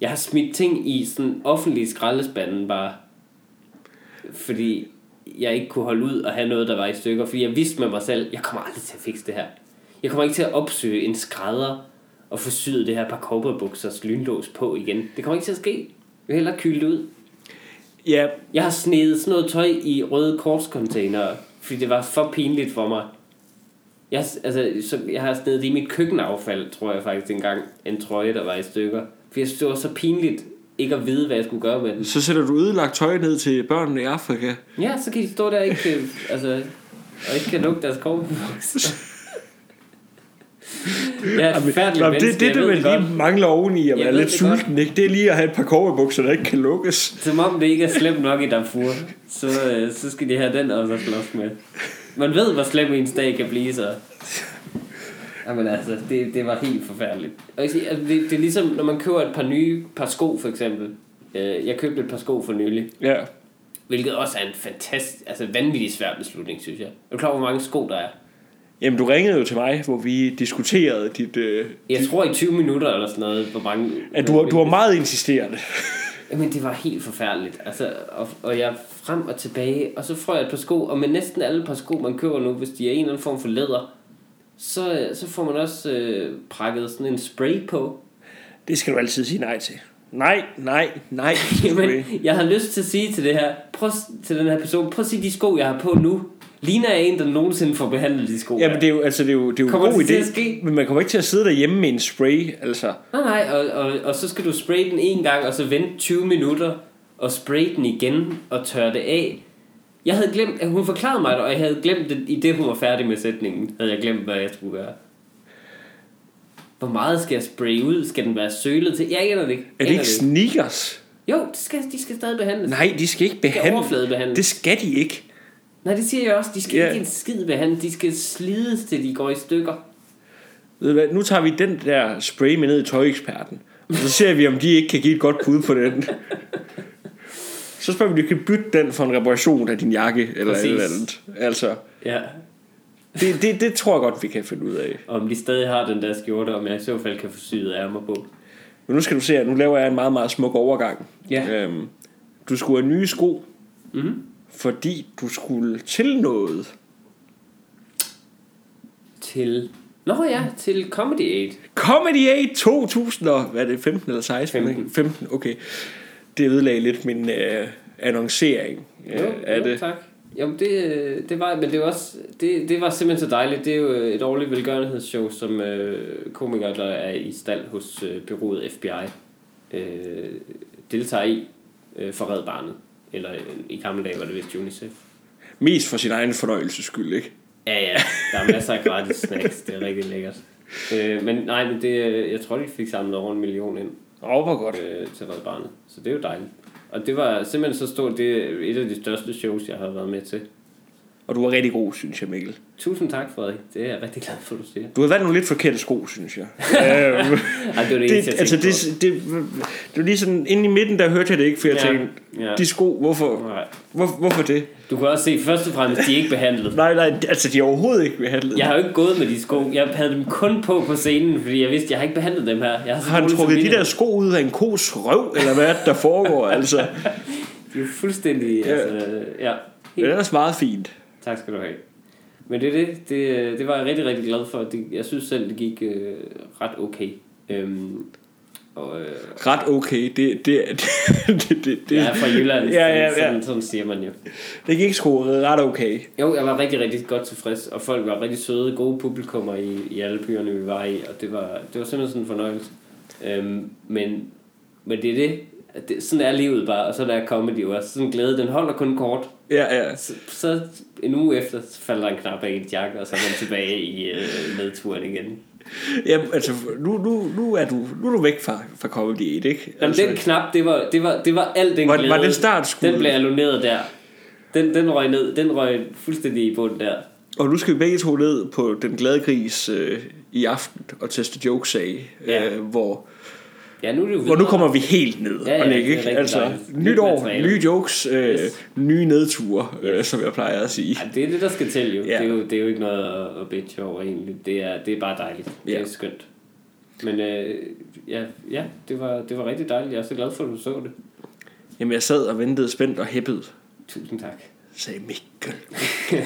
Jeg har smidt ting i sådan offentlige skraldespanden bare. Fordi jeg ikke kunne holde ud og have noget, der var i stykker. Fordi jeg vidste med mig selv, jeg kommer aldrig til at fikse det her. Jeg kommer ikke til at opsøge en skrædder og få syet det her par cowboybuksers lynlås på igen. Det kommer ikke til at ske. Jeg vil hellere kyle det ud. Ja, Jeg har snedet sådan noget tøj i røde kortscontainere, fordi det var for pinligt for mig. Jeg, altså, så jeg har snedet det i mit køkkenaffald, tror jeg faktisk engang, en trøje, der var i stykker. For jeg synes, det var så pinligt ikke at vide, hvad jeg skulle gøre med den. så sætter du ødelagt tøj ned til børnene i Afrika. Ja, så kan de stå der ikke, øh, altså, og ikke kan lukke deres kortbukser. Jeg er et forfærdeligt det, det, det, man lige godt. mangler oveni, at man er lidt godt. sulten, ikke? Det er lige at have et par kogerbukser, der ikke kan lukkes. Som om det ikke er slemt nok i Darfur, så, øh, så skal de have den også at slås med. Man ved, hvor slem ens dag kan blive, så... Jamen altså, det, det var helt forfærdeligt. Og jeg siger, altså, det, det er ligesom, når man køber et par nye par sko, for eksempel. Øh, Jeg købte et par sko for nylig, Ja. hvilket også er en fantastisk, altså vanvittig svær beslutning, synes jeg. Er du klar hvor mange sko der er? Jamen, du ringede jo til mig, hvor vi diskuterede dit... Øh, Jeg tror i 20 minutter eller sådan noget, hvor mange... at du, du var meget insisterende. Jamen, det var helt forfærdeligt. Altså, og, og jeg frem og tilbage, og så får jeg et par sko, og med næsten alle par sko, man køber nu, hvis de er en eller anden form for læder, så, så får man også øh, prakket sådan en spray på. Det skal du altid sige nej til. Nej, nej, nej. Jamen, jeg har lyst til at sige til det her, prøv, til den her person, prøv at se de sko, jeg har på nu. Ligner jeg en, der nogensinde får behandlet de sko? Jamen, det er jo, altså, det er jo, det er jo en Kommer god det til idé. Men man kommer ikke til at sidde derhjemme med en spray, altså. Nej, nej, og, og, og så skal du spraye den en gang, og så vente 20 minutter, og spraye den igen, og tørre det af. Jeg havde glemt, at hun forklarede mig det, og jeg havde glemt det, i det hun var færdig med sætningen, havde jeg glemt, hvad jeg skulle gøre. Hvor meget skal jeg spraye ud? Skal den være sølet til? Jeg aner det ikke. Er det ikke sneakers? Jo, det skal, de skal stadig behandles. Nej, de skal ikke de skal behandle. overfladebehandles. Det skal de ikke. Nej, det siger jeg også. De skal Ja. ikke en skid behandles. De skal slides til de går i stykker. Ved du hvad, nu tager vi den der spray med ned i tøjeksperten. Og så ser vi, om de ikke kan give et godt bud på den. Så spørger vi, om de kan bytte den for en reparation af din jakke, eller Præcis. et eller andet. Altså, Ja. det, det, det tror jeg godt, vi kan finde ud af. Om de stadig har den der skjorte, om jeg i så fald kan få syet ærmer på. Men nu skal du se, at nu laver jeg en meget, meget smuk overgang. Ja. Øhm, du skulle have nye sko, Mhm. fordi du skulle til noget. Til... Nå ja, til Comedy Aid. Comedy Aid 2000 og, hvad er det, 15 eller 16? 15. 15, okay. Det ødelagde lidt min øh, annoncering øh, Jo, af jo, det. tak. Jamen det, øh, det var, men det var også, det, det var simpelthen så dejligt. Det er jo et årligt velgørenhedsshow, som øh, komikere, der er i stald hos øh, byrådet FBI, øh, deltager i øh, for Red Barnet. Eller øh, i gamle dage var det vist UNICEF. Mest for sin egen fornøjelses skyld, ikke? Ja, ja, der er masser af gratis snacks, det er rigtig lækkert. Øh, men nej, men det, øh, jeg tror, de fik samlet over en million ind Åh, oh, hvor godt. øh, til Red Barnet. Så det er jo dejligt. Og det var simpelthen så stort, det er et af de største shows, jeg har været med til. Og du var rigtig god, synes jeg, Mikkel. Tusind tak, Frederik. Det er jeg rigtig glad for, du siger. Du har valgt nogle lidt forkerte sko, synes jeg. øhm, Ej, det var det, det, eneste, jeg altså, det, det, det, var lige sådan, inde i midten, der hørte jeg det ikke, for jeg Ja, tænkte, ja. de sko, hvorfor. Nej. hvor, hvorfor det? Du kan også se, først og fremmest, de er ikke behandlet. Nej, nej, altså, de er overhovedet ikke behandlet. Jeg har jo ikke gået med de sko. Jeg havde dem kun på på scenen, fordi jeg vidste, jeg har ikke behandlet dem her. Jeg har, Har han trukket de der sko ud af en kos røv, eller hvad er det, der foregår, altså? De er fuldstændig... Ja. Altså, ja, Det er helt. ellers meget fint. Tak skal du have. Men det er det. Det, det var jeg rigtig, rigtig glad for. Det, jeg synes selv, det gik øh, ret okay. Øhm, og, øh, Ret okay, det, det, det, det, det, det, jeg er fra Jylland, Ja, ja, ja. Sådan, sådan siger man jo. det gik sgu ret okay. Jo, jeg var rigtig, rigtig godt tilfreds, og folk var rigtig søde, gode publikummer i, i alle byerne, vi var i, og det var, det var simpelthen sådan en fornøjelse. Øhm, men, men det er det, det, sådan er livet bare, og sådan er comedy jo også. Sådan glæde, den holder kun kort. Ja, ja. Så, så en uge efter, falder der en knap af en jakke, og så er man tilbage i øh, medturen igen. Jamen, altså, nu, nu, nu, er du, nu er du væk fra, fra Comedy 8, ikke? Jamen, Altså, den knap, det var, det var, det var alt den Var- glæde. var det startskuddet? Den blev alloneret der. Den, den røg ned. Den røg fuldstændig i bunden der. Og nu skal vi begge to ned på Den Glade Gris øh, i aften og teste jokes af, Ja. øh, hvor, Ja, nu er det jo hvor nu kommer vi helt ned Ja, ja, og det ikke? rigtig Altså, dejligt. nyt år, materiale. nye jokes, øh, Yes. nye nedture, øh, som jeg plejer at sige. Ja, det er det, der skal til jo. Ja. Det, er jo det er jo ikke noget at, at bitche over egentlig. Det er, det er bare dejligt. Det Ja. er skønt. Men øh, ja, ja det, var, det var rigtig dejligt. Jeg er så glad for, at du så det. Jamen, jeg sad og ventede spændt og hæppede, Tusind tak. sagde Mikkel.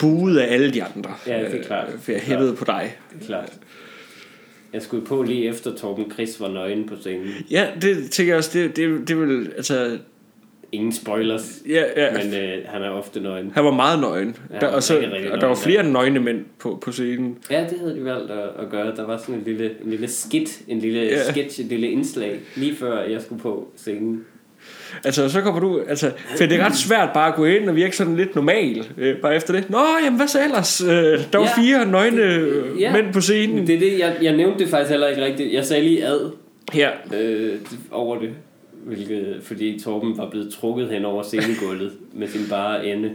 Buede af alle de andre. Ja, det er klart. Øh, For jeg hæppede på dig. Det er klart. Jeg skulle på lige efter Torben Chris var nøgen på scenen. Ja, det tænker jeg også, det, det, det vil, altså, Ingen spoilers, ja, ja. men øh, han er ofte nøgen. Han var meget nøgen. Ja, der, og, så, rigtig, rigtig og der var flere nøgne mænd på, på scenen. Ja, det havde de valgt at, at gøre. Der var sådan en lille, en lille skit, en lille Ja. sketch, et lille indslag, lige før jeg skulle på scenen. Altså, så kommer du... Altså, for det er ret svært bare at gå ind og virke sådan lidt normal. Øh, bare efter det. Nå, jamen, hvad så ellers? Øh, der var Ja. fire nøgne øh, Ja. mænd på scenen. Det er det, jeg, jeg nævnte det faktisk heller ikke rigtigt. Jeg sagde lige ad Ja. øh, over det, hvilket, fordi Torben var blevet trukket hen over scenegulvet med sin bare ende.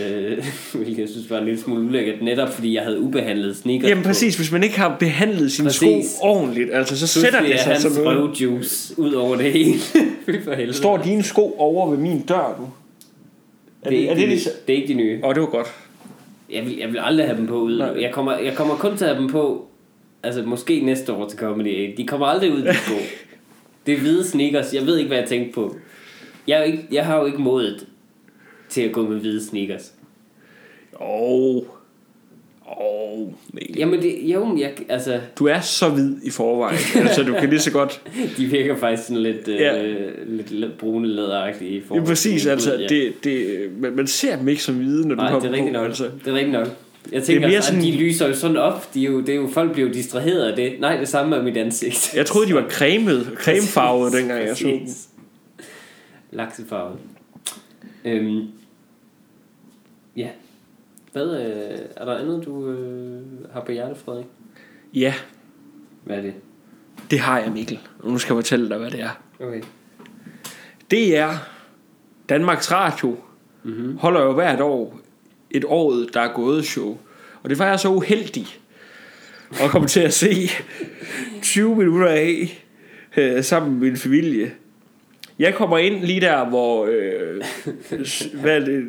Øh, hvilket jeg synes var en lille smule ulækkert, netop fordi jeg havde ubehandlet sneakers Jamen på. præcis, hvis man ikke har behandlet sine sko ordentligt, altså så sætter Pludselig det er sig hans som noget. røvjuice ud over det hele. For helvede. Står dine sko over ved min dør nu? Er det, er det, er det, ikke de, det, det er ikke de nye. Åh, oh, det var godt. Jeg vil, jeg vil aldrig have dem på ud. Nej. Jeg kommer, jeg kommer kun til at have dem på, altså måske næste år til Comedy 8. De kommer aldrig ud, de sko. Det er hvide sneakers. Jeg ved ikke, hvad jeg tænkte på. Jeg, ikke, jeg har jo ikke modet til at gå med hvide sneakers. Åh. Oh. Åh, oh, Jamen, det, jo, jeg, altså, Du er så hvid i forvejen, altså du kan lige så godt... de virker faktisk sådan lidt, Ja. øh, lidt, lidt brune læderagtige. i Ja, forhold til præcis, altså ja. det, det, man, man ser dem ikke som hvide, når du Nej, kommer det er rigtigt nok. Altså. Det er rigtigt nok. Jeg tænker, mere mere sådan... sådan- de lyser jo sådan op. De er jo, det er jo, folk bliver jo distraheret af det. Nej, det samme er mit ansigt. Jeg troede, de var cremet, cremefarvede, dengang jeg så dem. Laksefarvet. Øhm, ja. Hvad, øh, er der andet, du øh, har på hjertet, Frederik? Ja, Hvad er det? det har jeg, Mikkel. Nu skal jeg fortælle dig, hvad det er. Okay. Det er Danmarks Radio Mm-hmm. holder jo hvert år et året, der er gået show. Og det var jeg så uheldig at komme til at se 20 minutter af øh, sammen med min familie. Jeg kommer ind lige der, hvor... Øh, hvad er det?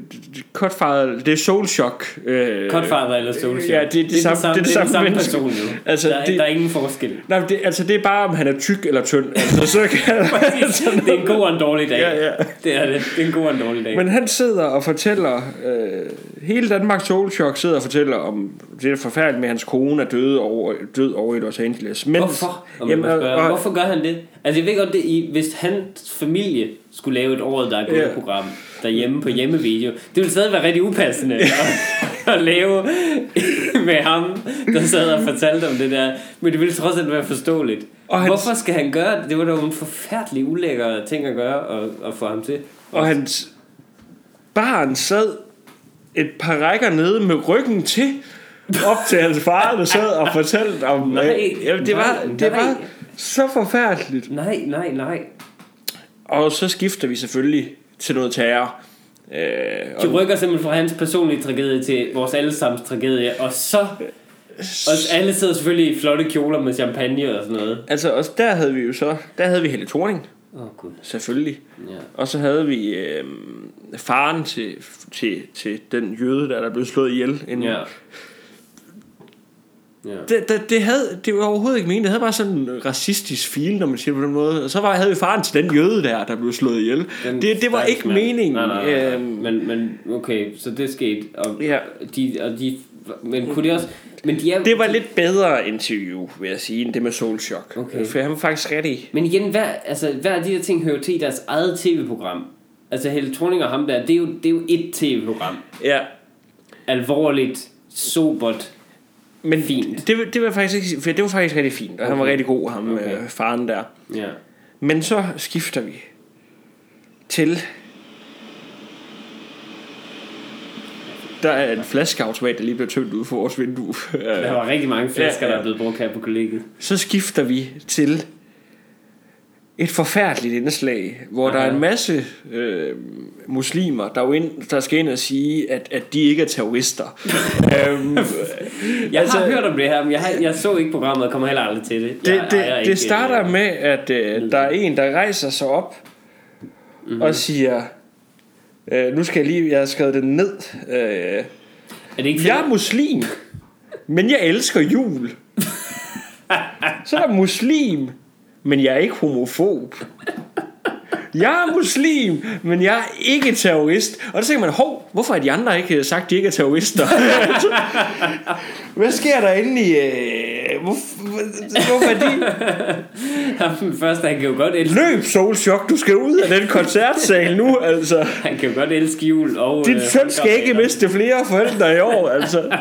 Cutfather, det er Soul Shock. Øh, Cutfather eller Soul Shock? Ja, det er det samme- det er det det er samme den samme person jo. Altså, der, er, det- der er ingen forskel. Nej, det, altså det er bare, om han er tyk eller tynd. Altså, så kan, det er en god og en dårlig dag. Ja, ja. Det er det. Det er en god og en dårlig dag. Men han sidder og fortæller, øh, hele Danmarks Soul Shock sidder og fortæller om, det er forfærdeligt med, at hans kone er død over, død over i Los Angeles. Men, Hvorfor? Jamen, Jamen, og, Hvorfor gør han det? Altså jeg ved godt, det i, hvis hans familie skulle lave et året, der er gået program derhjemme på hjemmevideo, det ville stadig være rigtig upassende at, at lave med ham, der sad og fortalte om det der. Men det ville trods alt være forståeligt. Og hans- Hvorfor skal han gøre det? Det var da en forfærdelig ulækker ting at gøre og, og få ham til. og hans barn sad et par rækker nede med ryggen til, op til hans far, der sad og fortalte om... Nej, ja, det var, nej, det var nej. så forfærdeligt. Nej, nej, nej. Og så skifter vi selvfølgelig til noget terror. Øh, De og, rykker simpelthen fra hans personlige tragedie til vores allesammens tragedie, og så... Og alle sidder selvfølgelig i flotte kjoler med champagne og sådan noget. altså, og der havde vi jo så, der havde vi Helle Thorning, oh, gud. selvfølgelig. Ja. Og så havde vi øh, faren til, til, til den jøde, der, der blev slået ihjel. Ja. Ja. det, det, det, havde, det var overhovedet ikke meningen. Det havde bare sådan en racistisk feel, når man siger det på den måde. Og så var, havde vi faren til den jøde der, der blev slået ihjel. Den det, det var ikke mand. meningen. Nej, nej, nej, nej. Øhm, Men, men okay, så det skete. Og Ja. de, og de, men kunne de også... Men de er, det var lidt bedre interview, vil jeg sige, end det med Soul Shock. Okay. For han var faktisk rigtig... Men igen, hver, altså, hver af de der ting hører jo til deres eget tv-program. Altså Helle Thorning og ham der, det er jo, det er jo et tv-program. Ja, Alvorligt, sobert. men Fint. Det, det, var faktisk ikke, for det var faktisk rigtig fint, og okay. han var rigtig god, ham Okay. okay. faren der. Ja. Men så skifter vi til der er en flaskeautomat, der lige bliver tømt ud for vores vindue. Der var rigtig mange flasker, Ja, ja. der er blevet brugt her på kollegiet. Så skifter vi til et forfærdeligt indslag, hvor Aha. der er en masse øh, muslimer, der, jo ind, der skal ind og sige, at, at de ikke er terrorister. øhm, Jeg Altså- har hørt om det her, men jeg, har, jeg så ikke programmet og kommer heller aldrig til det. det, Jeg ejer det, ikke, det starter øh, med, at øh, der er en, der rejser sig op mm-hmm. og siger, øh, nu skal jeg lige, jeg har skrevet det ned. Øh, Er det ikke jeg er muslim, men jeg elsker jul. Så er der muslim, men jeg er ikke homofob. Jeg er muslim, men jeg er ikke terrorist. Og så tænker man, hov, hvorfor har de andre ikke sagt, at de ikke er terrorister? Hvad sker der inde i... Øh, hvor, hvorfor er de... Første, han kan jo godt elske, Løb, Solchok, du skal ud af den koncertsal nu, altså. han kan jo godt elske jul. Og, Din øh, søn skal ikke miste flere forældre i år, altså.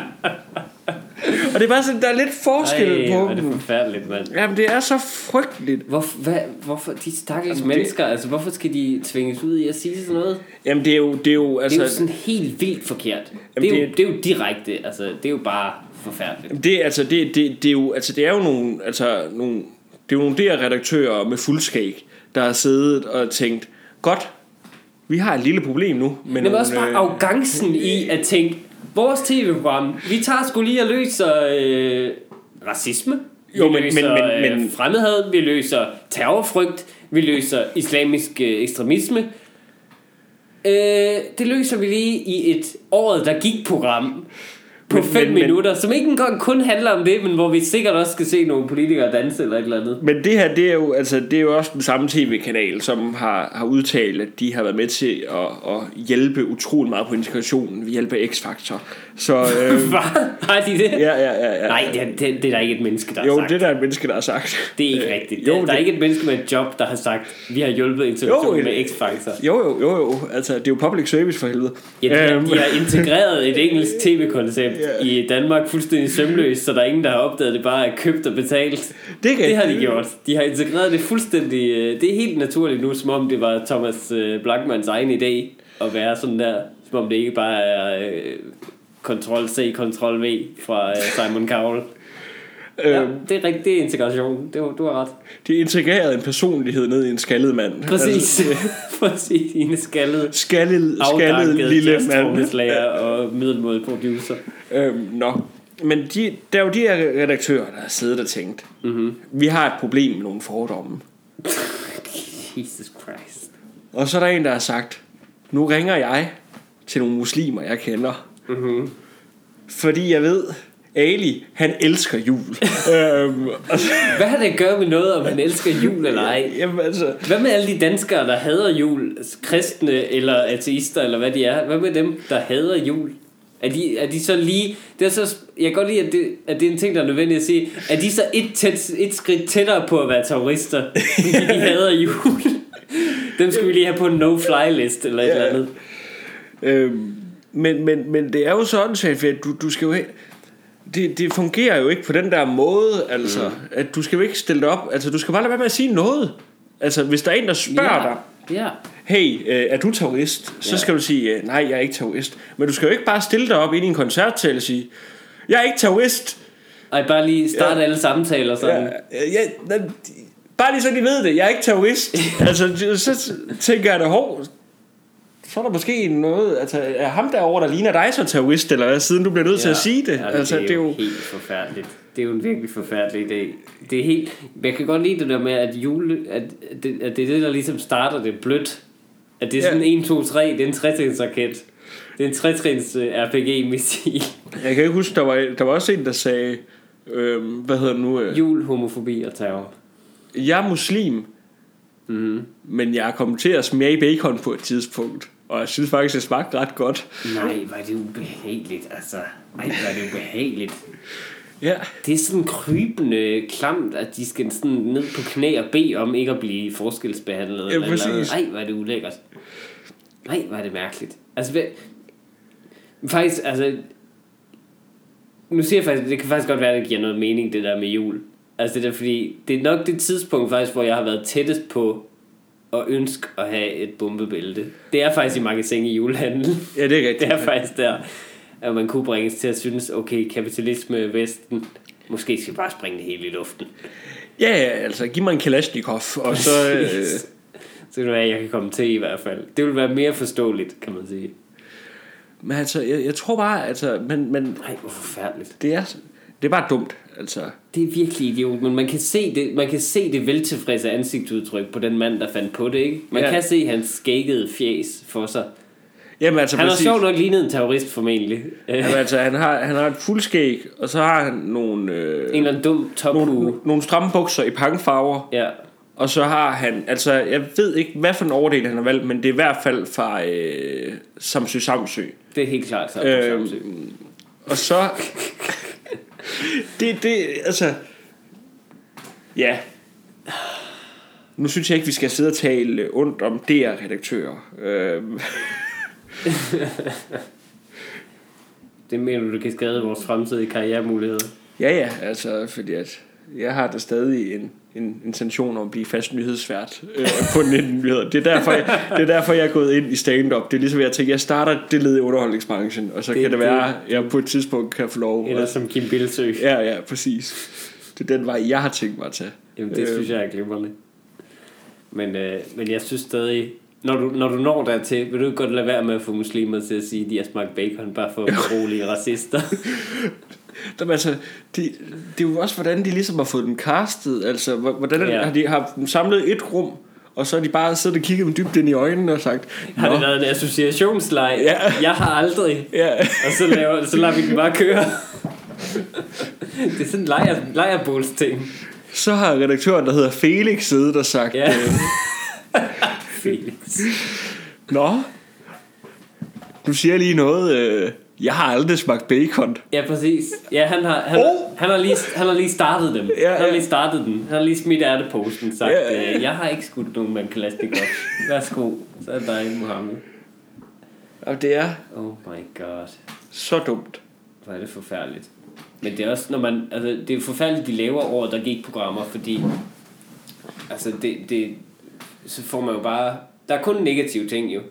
Og det er bare sådan, der er lidt forskel Ej, på er det dem. forfærdeligt, mand. Jamen, det er så frygteligt. Hvor, hvad, hvorfor, de stakkels Jamen, altså, det- mennesker, altså hvorfor skal de tvinges ud i at sige sådan noget? Jamen, det er jo, det er jo, Altså, det er altså... jo sådan helt vildt forkert. Jamen, det, er jo, det- det er jo direkte, altså det er jo bare forfærdeligt. Det, er- altså, det, det, det er jo, altså, det er jo nogle, altså, nogle, det er jo nogle der redaktører med fuldskæg, der har siddet og tænkt, godt, vi har et lille problem nu. Men Men det er også bare arrogancen i at tænke, vores tv-program, vi tager sgu lige og løser øh, racisme, Jo, vi men- løser men- men- øh, men- fremmedhad, vi løser terrorfrygt, vi løser islamisk øh, ekstremisme. Øh, det løser vi lige i et året, der gik program på Men- 5 men- men- minutter, som ikke engang kun handler om det, men hvor vi sikkert også skal se nogle politikere danse eller et eller andet. Men det her, det er jo, altså, det er jo også den samme tv-kanal, som har, har udtalt, at de har været med til at, at hjælpe utrolig meget på integrationen ved hjælp af X-Factor. Så, øh, Hvad? Har de det? ja, ja, ja, ja. Nej, det er, det, det er der ikke et menneske, der Jo, har sagt. det er der et menneske, der har sagt. Det er ikke Øh, rigtigt. Jo, der, der er det, ikke et menneske med et job, der har sagt, vi har hjulpet integrationen Jo, med det- X-Factor. jo, jo, jo, jo. Altså, det er jo public service for helvede. Ja, de, har, Øhm, de har integreret et engelsk tv-koncept Ja. i Danmark fuldstændig sømløst, så der er ingen, der har opdaget, det bare er købt og betalt. det, kan, Det har de gjort. De har integreret det fuldstændig... øh, Det er helt naturligt nu, som om det var Thomas øh, Blackmans egen idé at være sådan der. Som om det ikke bare er øh, Ctrl-C, Ctrl-V fra øh, Simon Cowell. Ja, Øhm, det er rigtigt. Det er integration. Det du har ret. de integrerede en personlighed ned i en skaldet mand. Præcis. Altså, Præcis. Ine skaldede skaldet, skaldet afdankede lille mand. og middelmåde producer. Øhm, nå. Men de, der er jo de her redaktører, der har siddet og tænkt, mm-hmm. vi har et problem med nogle fordomme. Jesus Christ. Og så er der en, der har sagt, nu ringer jeg til nogle muslimer, jeg kender. Mm-hmm. Fordi jeg ved, Ali, han elsker jul. øhm, og så, Hvad har det at gøre med noget, om han elsker jul eller ej? jamen, altså, Hvad med alle de danskere, der hader jul? Kristne eller ateister, eller hvad de er? Hvad med dem, der hader jul? Er de, er de så lige... Det er så, jeg kan godt lide, at det, at det er en ting, der er nødvendigt at sige. Er de så et, tæt, et skridt tættere på at være terrorister? Fordi de hader jul. Dem skal vi lige have på en no-fly list eller et Ja. eller andet. øhm, men, men, men det er jo sådan, Shafi, at du, du skal jo... he- Det, det fungerer jo ikke på den der måde, altså, mm. at du skal jo ikke stille dig op, altså du skal bare lade være med at sige noget. Altså, hvis der er en, der spørger dig, Ja. hey, øh, er du terrorist? Så Ja. skal du sige, øh, nej, jeg er ikke terrorist. Men du skal jo ikke bare stille dig op ind i en koncertsal og sige, jeg er ikke terrorist. Ej, bare lige starte Ja. alle samtaler sådan. Ja, ja, ja, bare lige så de ved det, jeg er ikke terrorist. altså, så tænker jeg da, hov, så er der måske noget, altså er ham derovre, der ligner dig så terrorist, eller hvad, siden du bliver nødt til at sige det. Ja, altså, det, er jo helt forfærdeligt. Det er jo en virkelig forfærdelig idé. Det er helt, jeg kan godt lide det der med, at, jule, at, det, at det er det, der ligesom starter det blødt. At det er sådan Ja. en 1, 2, 3, det er en trætrinsraket. Det er en trætrins RPG-missil. Jeg kan ikke huske, der var, der var også en, der sagde, øh, hvad hedder det nu, øh, Jul, homofobi og terror. jeg er muslim, Mm. men jeg er kommet til at smage bacon på et tidspunkt. Og jeg synes faktisk, det smagte ret godt. Nej, er det ubehageligt, altså. Nej, er det ubehageligt. Ja, Det er sådan krybende klamt, at de skal sådan ned på knæ og bede om ikke at blive forskelsbehandlet. Ja, eller præcis. noget. Ej, hvor er det ulækkert. Nej, er det mærkeligt. Altså, hvad... Faktisk, altså... Nu siger jeg faktisk, det kan faktisk godt være, at det giver noget mening, det der med jul. Altså det der, fordi det er nok det tidspunkt faktisk, hvor jeg har været tættest på at ønske at have et bombebælte. Det er faktisk i magasin i julehandlen. ja det er rigtigt. Det er faktisk der. at man kunne bringes til at synes, okay, kapitalisme Vesten, måske skal vi bare springe det hele i luften. Ja, ja, altså giv mig en Kalashnikov, og så... øh, Så det er, jeg kan komme til i hvert fald. Det vil være mere forståeligt, kan man sige. men altså, jeg, jeg tror bare, altså, men, men Nej, hvor forfærdeligt. det er, det er bare dumt, altså. Det er virkelig idiot, men man kan se det, man kan se det veltilfredse ansigtsudtryk på den mand, der fandt på det, ikke? Man Ja. kan se hans skækkede fjes for sig. Jamen altså, Han har sjovt nok lignet en terrorist formentlig. Jamen, altså, han har, han har et fuldskæg, og så har han nogle, øh, en eller anden dum tophue. nogle, nogle stramme bukser i pangfarver, Ja. og så har han, altså, jeg ved ikke, hvad for en overdel han har valgt, men det er i hvert fald fra øh, Samsø Samsø. Det er helt klart. Øhm, Øh, Og så... det, det, altså... Ja. Nu synes jeg ikke, vi skal sidde og tale ondt om DR-redaktører. Øhm, det mener du, det kan skade vores fremtidige karrieremuligheder. ja, ja, altså, fordi at jeg har da stadig en, en intention om at blive fast nyhedsvært øh, på 19 nyheder. Det er, derfor, jeg, det er derfor, jeg er gået ind i stand-up. Det er ligesom, jeg tænker, jeg starter det led i underholdningsbranchen, og så Det- kan det være, at jeg på et tidspunkt kan få lov. Eller som Kim Bilsø. Ja, ja, præcis. Det er den vej, jeg har tænkt mig at tage. Jamen, det Øh, synes jeg er glimrende. Men, øh, men jeg synes stadig, når du, når du når dertil, vil du godt lade være med at få muslimer til at sige, at de har smagt bacon, bare for at berolige racister. Jamen, altså, det, det er jo også, hvordan de ligesom har fået dem castet. Altså, hvor- hvordan Ja. har de har samlet et rum, og så har de bare siddet og kigget dem dybt ind i øjnene og sagt, Har det været en associationsleg? Ja. Jeg har aldrig. ja, Og så, laver, så lader vi den bare køre. det er sådan en lejer, lejerbålsting. så har redaktøren, der hedder Felix, siddet og sagt, Ja. øh, Felix. Nå, du siger lige noget, øh, jeg har aldrig smagt bacon. Ja, præcis. Ja, han har, han, Oh! han, har, lige, han har lige startet dem. Ja, han har lige startet den. Han har lige smidt ærteposten sagt, Ja, ja. øh, jeg har ikke skudt nogen med en Kalashnikov. Værsgo. Så er dig, Mohammed. Og det er Oh my god. så dumt. Hvor er det forfærdeligt. Men det er også, når man... Altså, det er forfærdeligt, de laver over, der gik programmer, fordi... Altså, det, det... Så får man jo bare... Der er kun negative ting, jo.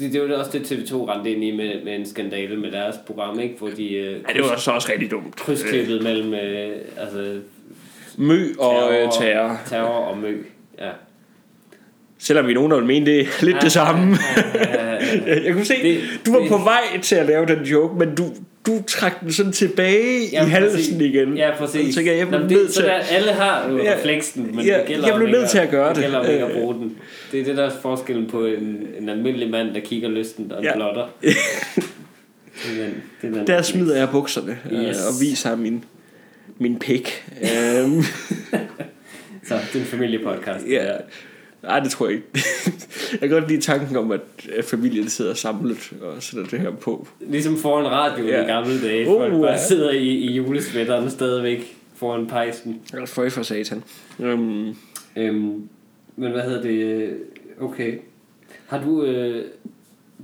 Det, det var også det, TV2 rendte ind i med, med en skandale med deres program, ikke? Hvor de øh, Ja, det var så også rigtig dumt. krydsklippet mellem øh, altså, Mø og øh, terror. terror og mø. Ja. Selvom vi er nogen, der vil mene, det er lidt det samme. Ja, ja, ja. Jeg, kunne se, Det- du var det- på vej til at lave den joke, men du, du trak den sådan tilbage Ja, i halsen præcis. igen. Ja, præcis. Så tænker jeg, jeg blev nødt til der, alle har jo Ja. refleksen, men Ja, det gælder jeg blev nødt til at gøre det. Det gælder ikke at Øh. bruge den. Det er det, der er forskellen på en, en almindelig mand, der kigger lysten og Ja. ja. blotter. det er den, det er den Der smider jeg bukserne yes. Yes. og viser ham min, min pik. um, Så det er en familiepodcast. ja. her. Nej, det tror jeg ikke. jeg kan godt lide tanken om, at familien sidder samlet og sætter det her på. Ligesom foran radio Ja. i gamle dage. Uh, Folk bare ja. sidder i, i julesvætterne stadigvæk foran pejsen. For for satan. Um, Øhm, men hvad hedder det? Okay. Har du, øh,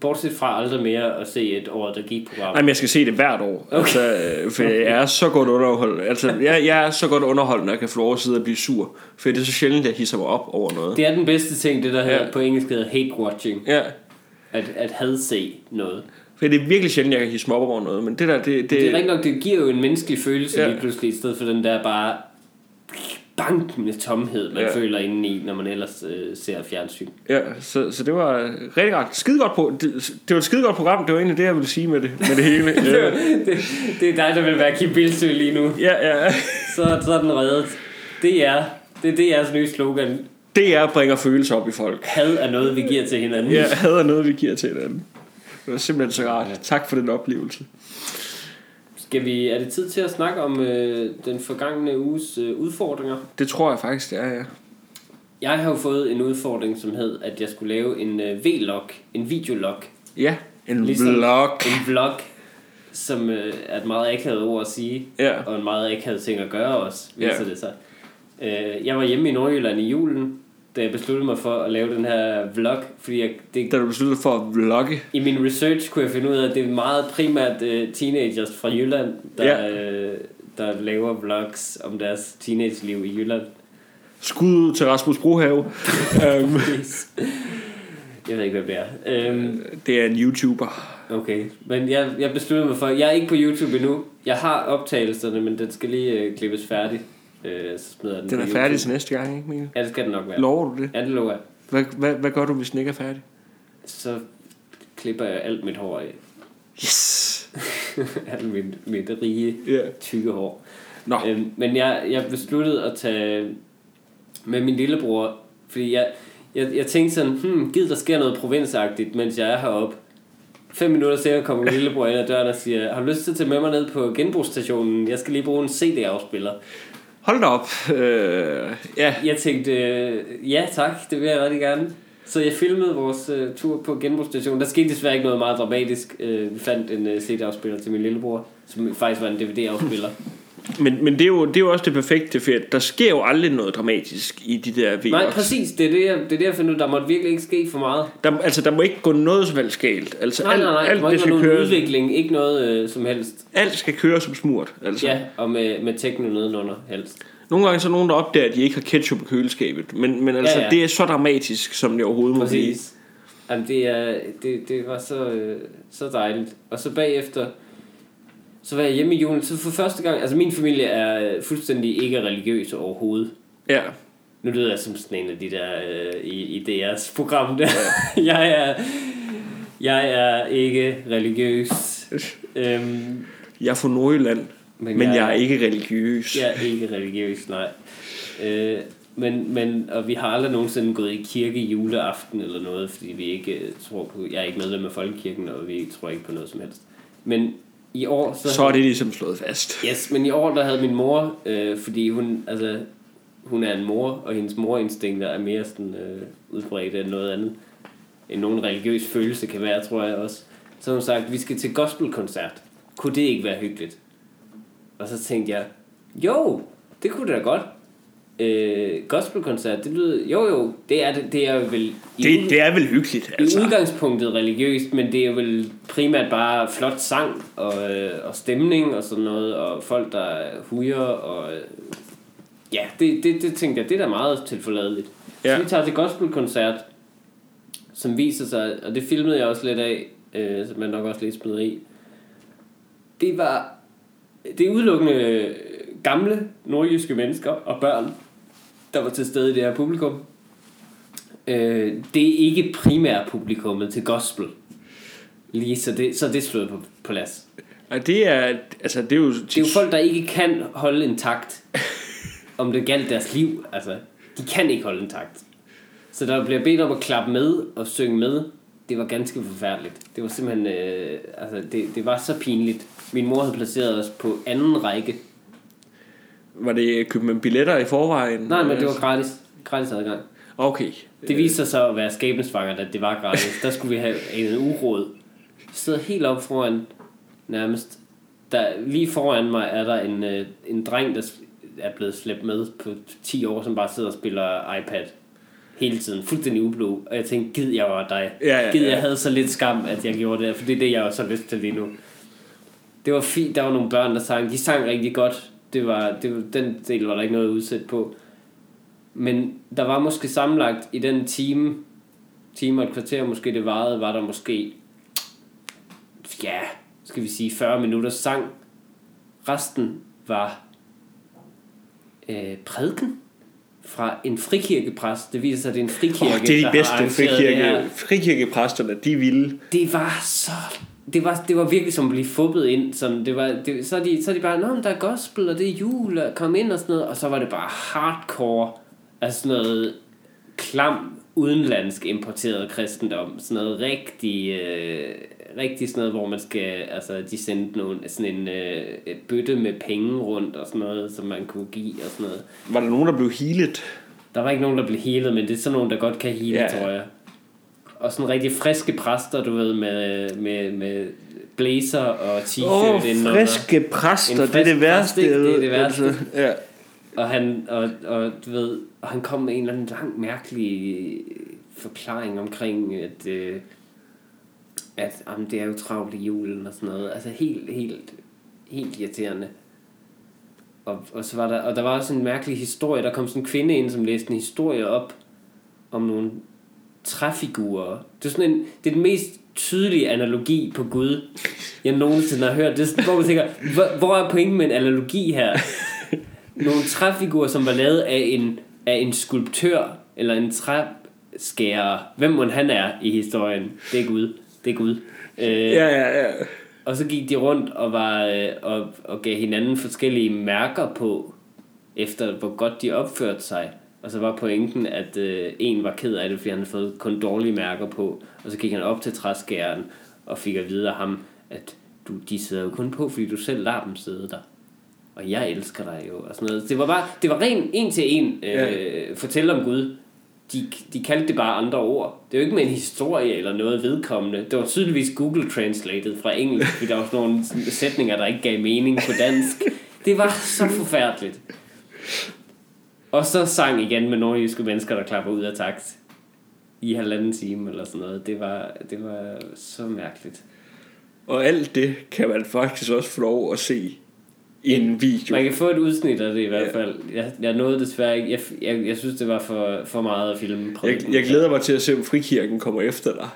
bortset fra aldrig mere at se et år, der gik program? Nej, men jeg skal se det hvert år. Okay. Altså, øh, for jeg er så godt underholdt. Altså, jeg, jeg er så godt underholdt, når jeg kan få lov at sidde og blive sur. For det er så sjældent, at jeg hisser mig op over noget. Det er den bedste ting, det der Ja. her på engelsk hedder hate watching. Ja, At, at hadse noget. for det er virkelig sjældent, jeg kan hisse mig op over noget. Men det der, det... det, Det er rigtig nok, det giver jo en menneskelig følelse Ja. ja. lige pludselig, i stedet for den der bare bankende tomhed, man Ja. føler indeni, når man ellers øh, ser fjernsyn. Ja, så, så det var rigtig godt. Skide godt på. Det, det var et skide godt program. Det var egentlig det, jeg ville sige med det, med det hele. det, Øh, det, det er dig, der vil være Kim Bilsø lige nu. ja, ja. Så, så er den reddet. Det er, det er jeres nye slogan. Det er bringer følelser op i folk. Had er noget, vi giver til hinanden. Ja, hader noget, vi giver til hinanden. Det var simpelthen så rart. Tak for den oplevelse. Skal vi, er det tid til at snakke om øh, den forgangne uges øh, udfordringer? Det tror jeg faktisk, det er, ja. Jeg har jo fået en udfordring, som hed, at jeg skulle lave en øh, vlog, en videolog, Ja, en Ligesom- vlog. en vlog, som øh, er et meget akavet ord at sige, Ja. og en meget akavet ting at gøre også, viser Ja. det sig. Øh, jeg var hjemme i Nordjylland i julen, da jeg besluttede mig for at lave den her vlog, fordi jeg, det, Da du besluttede for at vlogge. i min research kunne jeg finde ud af, at det er meget primært øh, teenagers fra Jylland, der, Ja. øh, der laver vlogs om deres teenageliv i Jylland. Skud ud til Rasmus Brohave. um, Jeg ved ikke, hvad det er. Øhm, Det er en YouTuber. okay, men jeg, jeg besluttede mig for, jeg er ikke på YouTube endnu. Jeg har optagelserne, men den skal lige øh, klippes færdig. Øh, så smider jeg den Den på er færdig til næste gang, ikke Mikkel? Ja, det skal den nok være. Lover du det? Ja, det lover jeg. Hvad, hvad, hvad gør du, hvis den ikke er færdig? Så klipper jeg alt mit hår af. Yes! alt mit, mit rige, Ja. tykke hår. Nå, Øhm, men jeg, jeg besluttede at tage med min lillebror, fordi jeg, jeg, jeg tænkte sådan, hmm, giv der sker noget provinsagtigt, mens jeg er heroppe. Fem minutter senere kommer min lillebror ind ad døren og siger, har du lyst til at tage med mig ned på genbrugsstationen? Jeg skal lige bruge en CD-afspiller hold da op. Øh, ja, Jeg tænkte, øh, ja tak, det vil jeg rigtig gerne. Så jeg filmede vores øh, tur på genbrugsstationen. Der skete desværre ikke noget meget dramatisk. Øh, vi fandt en øh, CD-afspiller til min lillebror, som faktisk var en DVD-afspiller men, men det, er jo, det er jo også det perfekte, for der sker jo aldrig noget dramatisk i de der VLOGs. Nej, præcis. Det er det, jeg, det, er det, jeg fandt ud. Der måtte virkelig ikke ske for meget. Der, altså, der må ikke gå noget som helst galt. Altså, Nej, nej, nej. alt, Der må alt, det ikke være nogen køre, udvikling. Ikke noget øh, som helst. alt skal køre som smurt. Altså. Ja, og med, med techno nedenunder helst. Nogle gange så er nogen, der opdager, at de ikke har ketchup i køleskabet. Men, men altså, Ja, ja, det er så dramatisk, som det overhovedet må blive. Præcis. Jamen, det, er, det, det var så, øh, så dejligt. Og så bagefter, så var jeg hjemme i julen. Så for første gang, altså min familie er fuldstændig ikke religiøs overhovedet. Ja. Nu lyder jeg som sådan en af de der øh, i, i deres program der. jeg er jeg er ikke religiøs. Øhm, Jeg er fra Nordjylland, men, men jeg er ikke religiøs. Jeg er ikke religiøs, nej. Øh, men, men, og vi har aldrig nogensinde gået i kirke juleaften eller noget, fordi vi ikke øh, tror på, jeg er ikke medlem af Folkekirken, og vi tror ikke på noget som helst. Men i år, så, Så er det ligesom slået fast. Yes, men i år, der havde min mor, øh, fordi hun, altså, hun er en mor, og hendes morinstinkter er mere sådan, øh, udbredte end noget andet, end nogen religiøs følelse kan være, tror jeg også. Så hun sagt, vi skal til gospelkoncert. Kunne det ikke være hyggeligt? Og så tænkte jeg, jo, det kunne det da godt. Øh, gospelkoncert, det lyder, jo jo, det er, det, er vel i Det, det er vel hyggeligt, i altså. udgangspunktet religiøst, men det er vel primært bare flot sang og, øh, og stemning og sådan noget, og folk, der hujer, og øh, ja, det, det, det tænkte jeg, det er da meget tilforladeligt. Ja. Så vi tager til gospelkoncert, som viser sig, og det filmede jeg også lidt af, øh, som man nok også lidt smider i. Det var, det er udelukkende gamle nordjyske mennesker og børn, der var til stede i det her publikum. Øh, det er ikke primært publikummet til gospel. Lige så det, så det på på plads. Og det er, altså, det er jo... Det er jo folk, der ikke kan holde en takt, om det galt deres liv. Altså, de kan ikke holde en takt. Så der bliver bedt om at klappe med og synge med. Det var ganske forfærdeligt. Det var simpelthen, øh, altså, det, det var så pinligt. Min mor havde placeret os på anden række. Var det købt med billetter i forvejen? Nej, men det var gratis. Gratis adgang. Okay. Det viste sig så at være skæbnesvangert, at det var gratis. Der skulle vi have en uråd. Jeg sidder helt op foran, nærmest. Der, lige foran mig er der en, øh, en dreng, der er blevet slæbt med på 10 år, som bare sidder og spiller iPad hele tiden. Fuldstændig ublu. Og jeg tænkte, gid jeg var dig. Ja, ja, gid jeg havde så lidt skam, at jeg gjorde det. For det er det, jeg har så lyst til lige nu. Det var fint. Der var nogle børn, der sang. De sang rigtig godt. Det var, det var, den del var der ikke noget at udsætte på. Men der var måske sammenlagt i den time, time og et kvarter måske det varede, var der måske, ja, skal vi sige 40 minutter sang. Resten var øh, prædiken fra en frikirkepræst. Det viser sig, at det er en frikirke, Oh, det er de bedste frikirke, frikirkepræsterne, de vilde. Det var så... Det var, det var virkelig som at blive fubbet ind. Sådan, det var, det, så, er de, så er de bare, Nå, men der er gospel, og det er jul, og kom ind og sådan noget. Og så var det bare hardcore, altså sådan noget klam, udenlandsk importeret kristendom. Sådan noget rigtig, øh, rigtig sådan noget, hvor man skal, altså de sendte nogle, sådan en øh, bøtte med penge rundt og sådan noget, som man kunne give og sådan noget. Var der nogen, der blev healet? Der var ikke nogen, der blev healet, men det er sådan nogen, der godt kan heale, Ja. ja. tror jeg. Og sådan rigtig friske præster, du ved, med, med, med blazer og t-shirt Åh, oh, friske præster, En det er det frisk værste. præst, Det er det værste. Altså, ja. Og han, og, og, du ved, og han kom med en eller anden lang, mærkelig forklaring omkring, at, øh, at jamen, det er jo travlt i julen og sådan noget. Altså helt, helt, helt irriterende. Og, og, så var der, og der var også en mærkelig historie. Der kom sådan en kvinde ind, som læste en historie op om nogle træfigurer. Det er sådan en, det er den mest tydelige analogi på Gud, jeg nogensinde har hørt. Det er sådan, hvor man tænker, hvor, hvor er pointen med en analogi her? Nogle træfigurer, som var lavet af en, af en skulptør, eller en træskærer. Hvem må han er i historien? Det er Gud. Det er Gud. Øh, Ja, ja, ja. og så gik de rundt og, var, øh, og, og gav hinanden forskellige mærker på, efter hvor godt de opførte sig. Og så var pointen, at øh, en var ked af det, fordi han havde fået kun dårlige mærker på. Og så gik han op til træskæren og fik at vide af ham, at du, de sidder jo kun på, fordi du selv lader dem sidde der. Og jeg elsker dig jo. Og sådan noget. Det var bare, det var ren en til en øh, Ja. fortælle om Gud. De, de kaldte det bare andre ord. Det er jo ikke med en historie eller noget vedkommende. Det var tydeligvis Google Translated fra engelsk, fordi der var sådan nogle sætninger, der ikke gav mening på dansk. Det var så forfærdeligt. Og så sang igen med nordjyske mennesker, der klapper ud af takt i halvanden time eller sådan noget. Det var, det var så mærkeligt. Og alt det kan man faktisk også få lov at se i en video. Man kan få et udsnit af det i hvert Ja. fald. Jeg, jeg nåede desværre ikke. Jeg, jeg, jeg synes, det var for, for meget at filme. Jeg, jeg glæder mig til at se, om frikirken kommer efter dig.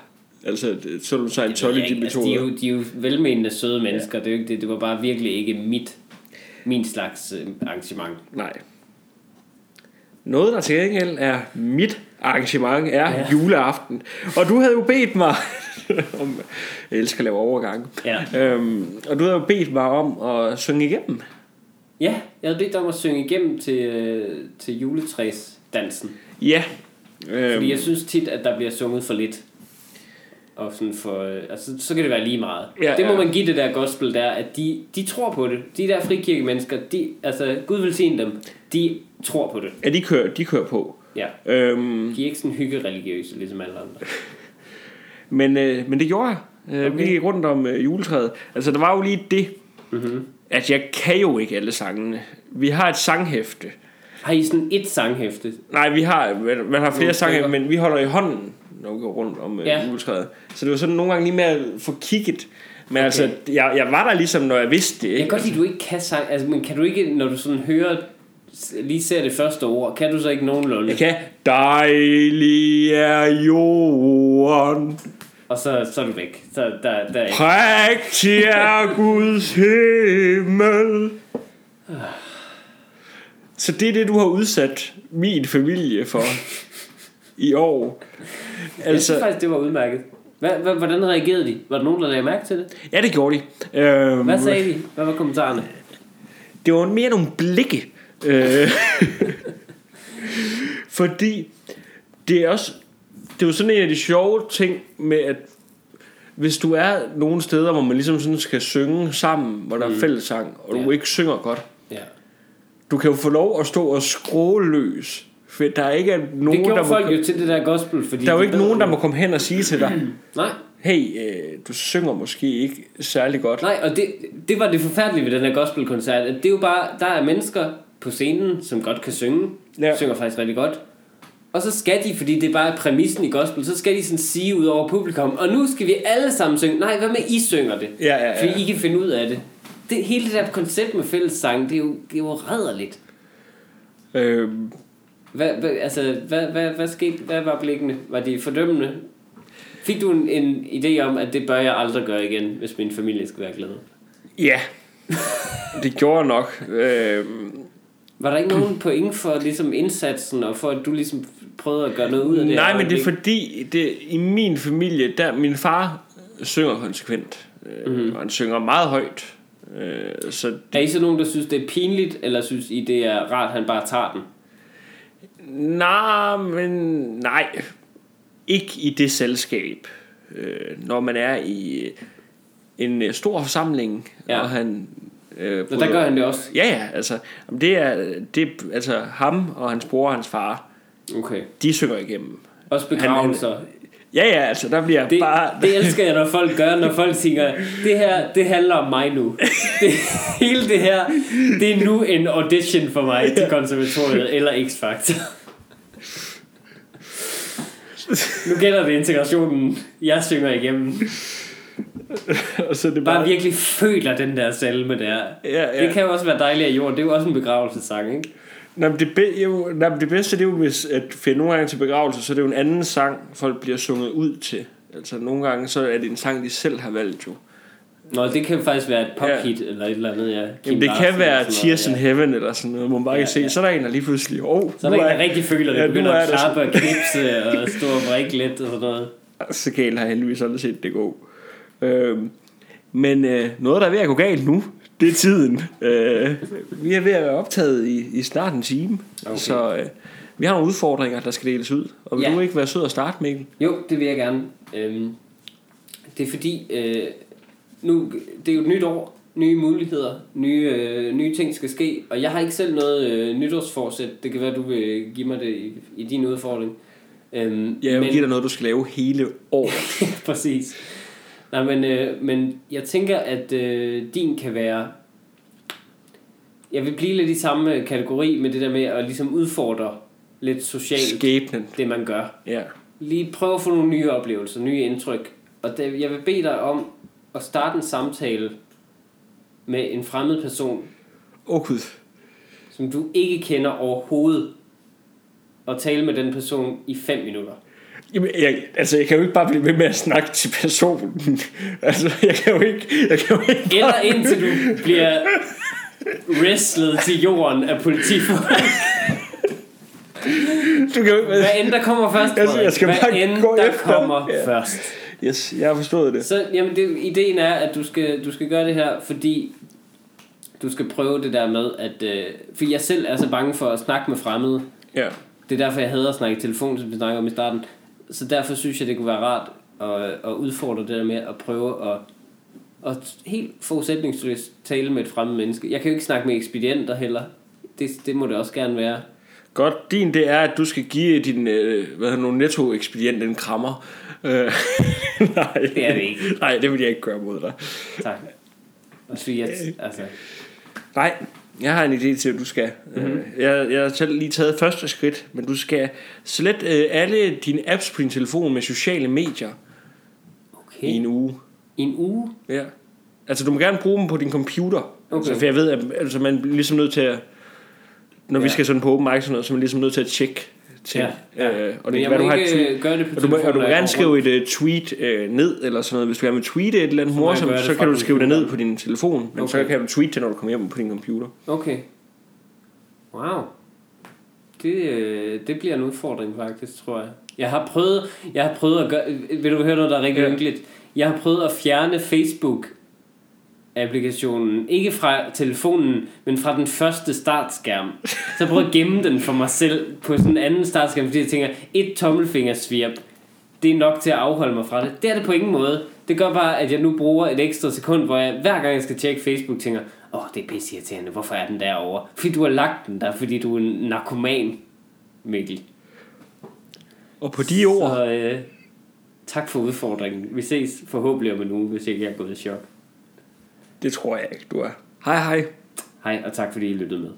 Altså, det- så du Jeg ved ikke, altså, de, er Scientology-metoder. jo, de er jo velmenende søde mennesker. Det, er jo ikke det, det var bare virkelig ikke mit, min slags øh, arrangement. Nej. Noget, der til gengæld er mit arrangement, er Ja. juleaften. Og du havde jo bedt mig om... Jeg elsker at lave overgang. Ja. Øhm, og du havde jo bedt mig om at synge igennem. Ja, jeg havde bedt dig om at synge igennem til, øh, til juletræsdansen. Ja. Øhm, Fordi jeg synes tit, at der bliver sunget for lidt. Og sådan for, øh, altså, så kan det være lige meget. Ja, det må ja. man give det der gospel der, at de, de tror på det. De der frikirkemennesker, de, altså Gud vil sige dem, de tror på det. ja, de kører, de kører på. Ja. Øhm, De er ikke sådan hyggereligiøse, ligesom alle andre. men, øh, men det gjorde jeg. Øh, Okay. Vi gik rundt om øh, juletræet. Altså, der var jo lige det, Mm-hmm. at jeg kan jo ikke alle sangene. Vi har et sanghæfte. Har I sådan et sanghæfte? Nej, vi har, man- man har flere stykker. men vi holder i hånden, når vi går rundt om Ja. ja. juletræet. Så det var sådan nogle gange lige med at få kigget. Men okay. altså, jeg, jeg var der ligesom, når jeg vidste det. Jeg Ikke? kan godt lide, at du ikke kan sang, altså, men kan du ikke, når du sådan hører, lige ser det første ord, kan du så ikke nogenlunde? Jeg kan, dejlig er jorden, Og så, så er du væk. Så der, der er ikke. prægtig er Guds himmel. Så det er det, du har udsat min familie for i år. Jeg synes Altså, faktisk, det var udmærket. Hvad, hvordan reagerede de? Var der nogen, der lagde mærke til det? ja, det gjorde de. Øhm, Hvad sagde de? Hvad var kommentarerne? det var mere nogle blikke. Øh, fordi det er også det er jo sådan en af de sjove ting med at hvis du er nogle steder hvor man ligesom sådan skal synge sammen hvor der er fællessang og du Ja. ikke synger godt Ja. du kan jo få lov at stå og skråle løs for der er ikke nogen Det gjorde der folk må, jo til det der gospel, fordi der er jo ikke nogen der må komme hen og sige til dig Nej, hey øh, du synger måske ikke særlig godt nej, og det, det var det forfærdelige ved den her gospelkoncert, at det er jo bare, der er mennesker på scenen, som godt kan synge, ja. Synger faktisk rigtig godt, og så skal de, fordi det er bare præmissen i gospel, så skal de sådan sige ud over publikum, og nu skal vi alle sammen synge. Nej, hvad med I synger det? Ja, ja, ja. Fordi I kan finde ud af det. det hele det der koncept med fællessang, det er jo, det er jo rædderligt. øh, Hvad, hvad, altså, hvad, hvad, hvad skete? Hvad var blikkene? Var de fordømmende? Fik du en, en idé om, at det bør jeg aldrig gøre igen, hvis min familie skal være glad? ja det gjorde jeg nok øh, Var der ikke nogen point for ligesom indsatsen, og for at du ligesom prøvede at gøre noget ud af det? Nej, men det er fordi, det, i min familie, der min far synger konsekvent. Mhm. Mm-hmm. Og han synger meget højt. Øh, så Er I så nogen, der synes, det er pinligt, eller synes I, det er rart, at han bare tager den? Nej, men nej. Ikke i det selskab. Øh, når man er i en øh, stor forsamling, Ja. og han... Øh, Så der gør han det også? Ja, ja, altså, det er, det, altså ham og hans bror og hans far, Okay. de synger igennem. Også begravelser. Ja, ja, altså, der bliver Det, bare... det elsker jeg, når folk gør, når folk tænker, det her, det handler om mig nu. Det, hele det her, det er nu en audition for mig til konservatoriet eller X-Factor. Nu gælder det integrationen, jeg synger igennem. og så det Bare bare... virkelig føler den der salme der. Ja, ja. Det kan jo også være dejligt af jord. Det er jo også en begravelsesang, ikke? Nå, men det, be, jo, nå, men det bedste det er jo, hvis at finde nogle gange til begravelse, så er det jo en anden sang, folk bliver sunget ud til. Altså nogle gange, så er det en sang, de selv har valgt jo. Nå, det kan faktisk være et pophit ja. eller et eller andet, ja. Kim Jamen, det Larsen kan være Tears in ja. Heaven eller sådan noget, hvor man bare Ja, kan se, ja. så er der en, der lige pludselig, oh, Så er der en, der rigtig føler, Ja, det nu begynder er at klappe og knipse og stå og vrikke lidt og sådan noget. Så galt har jeg heldigvis aldrig set det gå. Øhm, men øh, noget, der er ved at gå galt nu, det er tiden. Øh, vi er ved at være optaget i, i snart en time, okay. Så øh, vi har nogle udfordringer, der skal deles ud. Og vil Ja. du ikke være sød og starte, Mikkel? Jo, det vil jeg gerne. Øhm, det er fordi, øh, nu, det er jo et nyt år, nye muligheder, nye, øh, nye ting skal ske, og jeg har ikke selv noget øh, nytårsforsæt. Det kan være, du vil give mig det i, i din udfordring. Øhm, Ja, jeg vil give dig noget, du skal lave hele året. Præcis. Nej, men, øh, men jeg tænker, at øh, din kan være... Jeg vil blive lidt i samme kategori med det der med at ligesom udfordre lidt socialt Skæbnen. det, man gør. Ja. Lige prøve at få nogle nye oplevelser, nye indtryk. Og det, jeg vil bede dig om at starte en samtale med en fremmed person, Åh oh, gud. som du ikke kender overhovedet, og tale med den person i 5 minutter. Jamen, jeg, altså, jeg kan jo ikke bare blive ved med at snakke til personen. altså, jeg kan jo ikke... Jeg kan jo ikke Eller indtil du bliver wrestlet til jorden af politifolk. Du kan jo ikke... Hvad end der kommer først, Jeg- jeg skal Hvad bare end gå der efter. kommer Ja. først. Yes, jeg har forstået det. Så jamen, det, ideen er, at du skal, du skal gøre det her, fordi du skal prøve det der med, at... Øh, for jeg selv er så bange for at snakke med fremmede. Ja. Det er derfor, jeg hader at snakke i telefon, som vi snakker om i starten. Så derfor synes jeg, det kunne være rart at, at udfordre det der med at prøve at, at helt forudsætningsløst tale med et fremmed menneske. Jeg kan jo ikke snakke med ekspedienter heller. Det, det må det også gerne være. Godt, din det er, at du skal give din øh, hvad hedder nu, netto-ekspedient en krammer. Øh, nej, Det er det ikke. Nej, det vil jeg ikke gøre mod dig. Tak. Fordi, at, altså, Nej, jeg har en idé til, at du skal. Mhm. Mm-hmm. Jeg, jeg har lige taget første skridt, men du skal slet øh, alle dine apps på din telefon med sociale medier okay. i en uge. I en uge? Ja. Altså, du må gerne bruge dem på din computer. Okay. Altså, for jeg ved, at altså, man er ligesom nødt til at... Når ja. vi skal sådan på open mic sådan noget, så er man ligesom nødt til at tjekke ting. Ja, ja. Øh, og det må du har tweet. øh, gøre det på Og du må, og du må gerne skrive et uh, tweet uh, ned eller sådan noget. Hvis du gerne vil tweete et eller andet morsomt, så fra kan du skrive det ned på din telefon. Men så Okay. kan du tweete det, når du kommer hjem på din computer. Okay. Wow. Det, øh, det bliver en udfordring faktisk, tror jeg. Jeg har prøvet, jeg har prøvet at gøre... Vil du høre noget, der er rigtig Ja. ja. ynkeligt? Jeg har prøvet at fjerne Facebook applikationen, ikke fra telefonen, men fra den første startskærm. Så jeg prøver at gemme den for mig selv på sådan en anden startskærm, fordi jeg tænker, et tommelfingersvirp, det er nok til at afholde mig fra det. Det er det på ingen måde. Det gør bare, at jeg nu bruger et ekstra sekund, hvor jeg hver gang jeg skal tjekke Facebook, tænker, åh, oh, det er pisse irriterende, hvorfor er den derovre? Fordi du har lagt den der, fordi du er en narkoman, Mikkel. Og på de ord, Så øh, tak for udfordringen. Vi ses forhåbentlig om en uge, hvis ikke jeg er gået i chok det tror jeg ikke, du er. Hej hej. Hej, og tak fordi I lyttede med.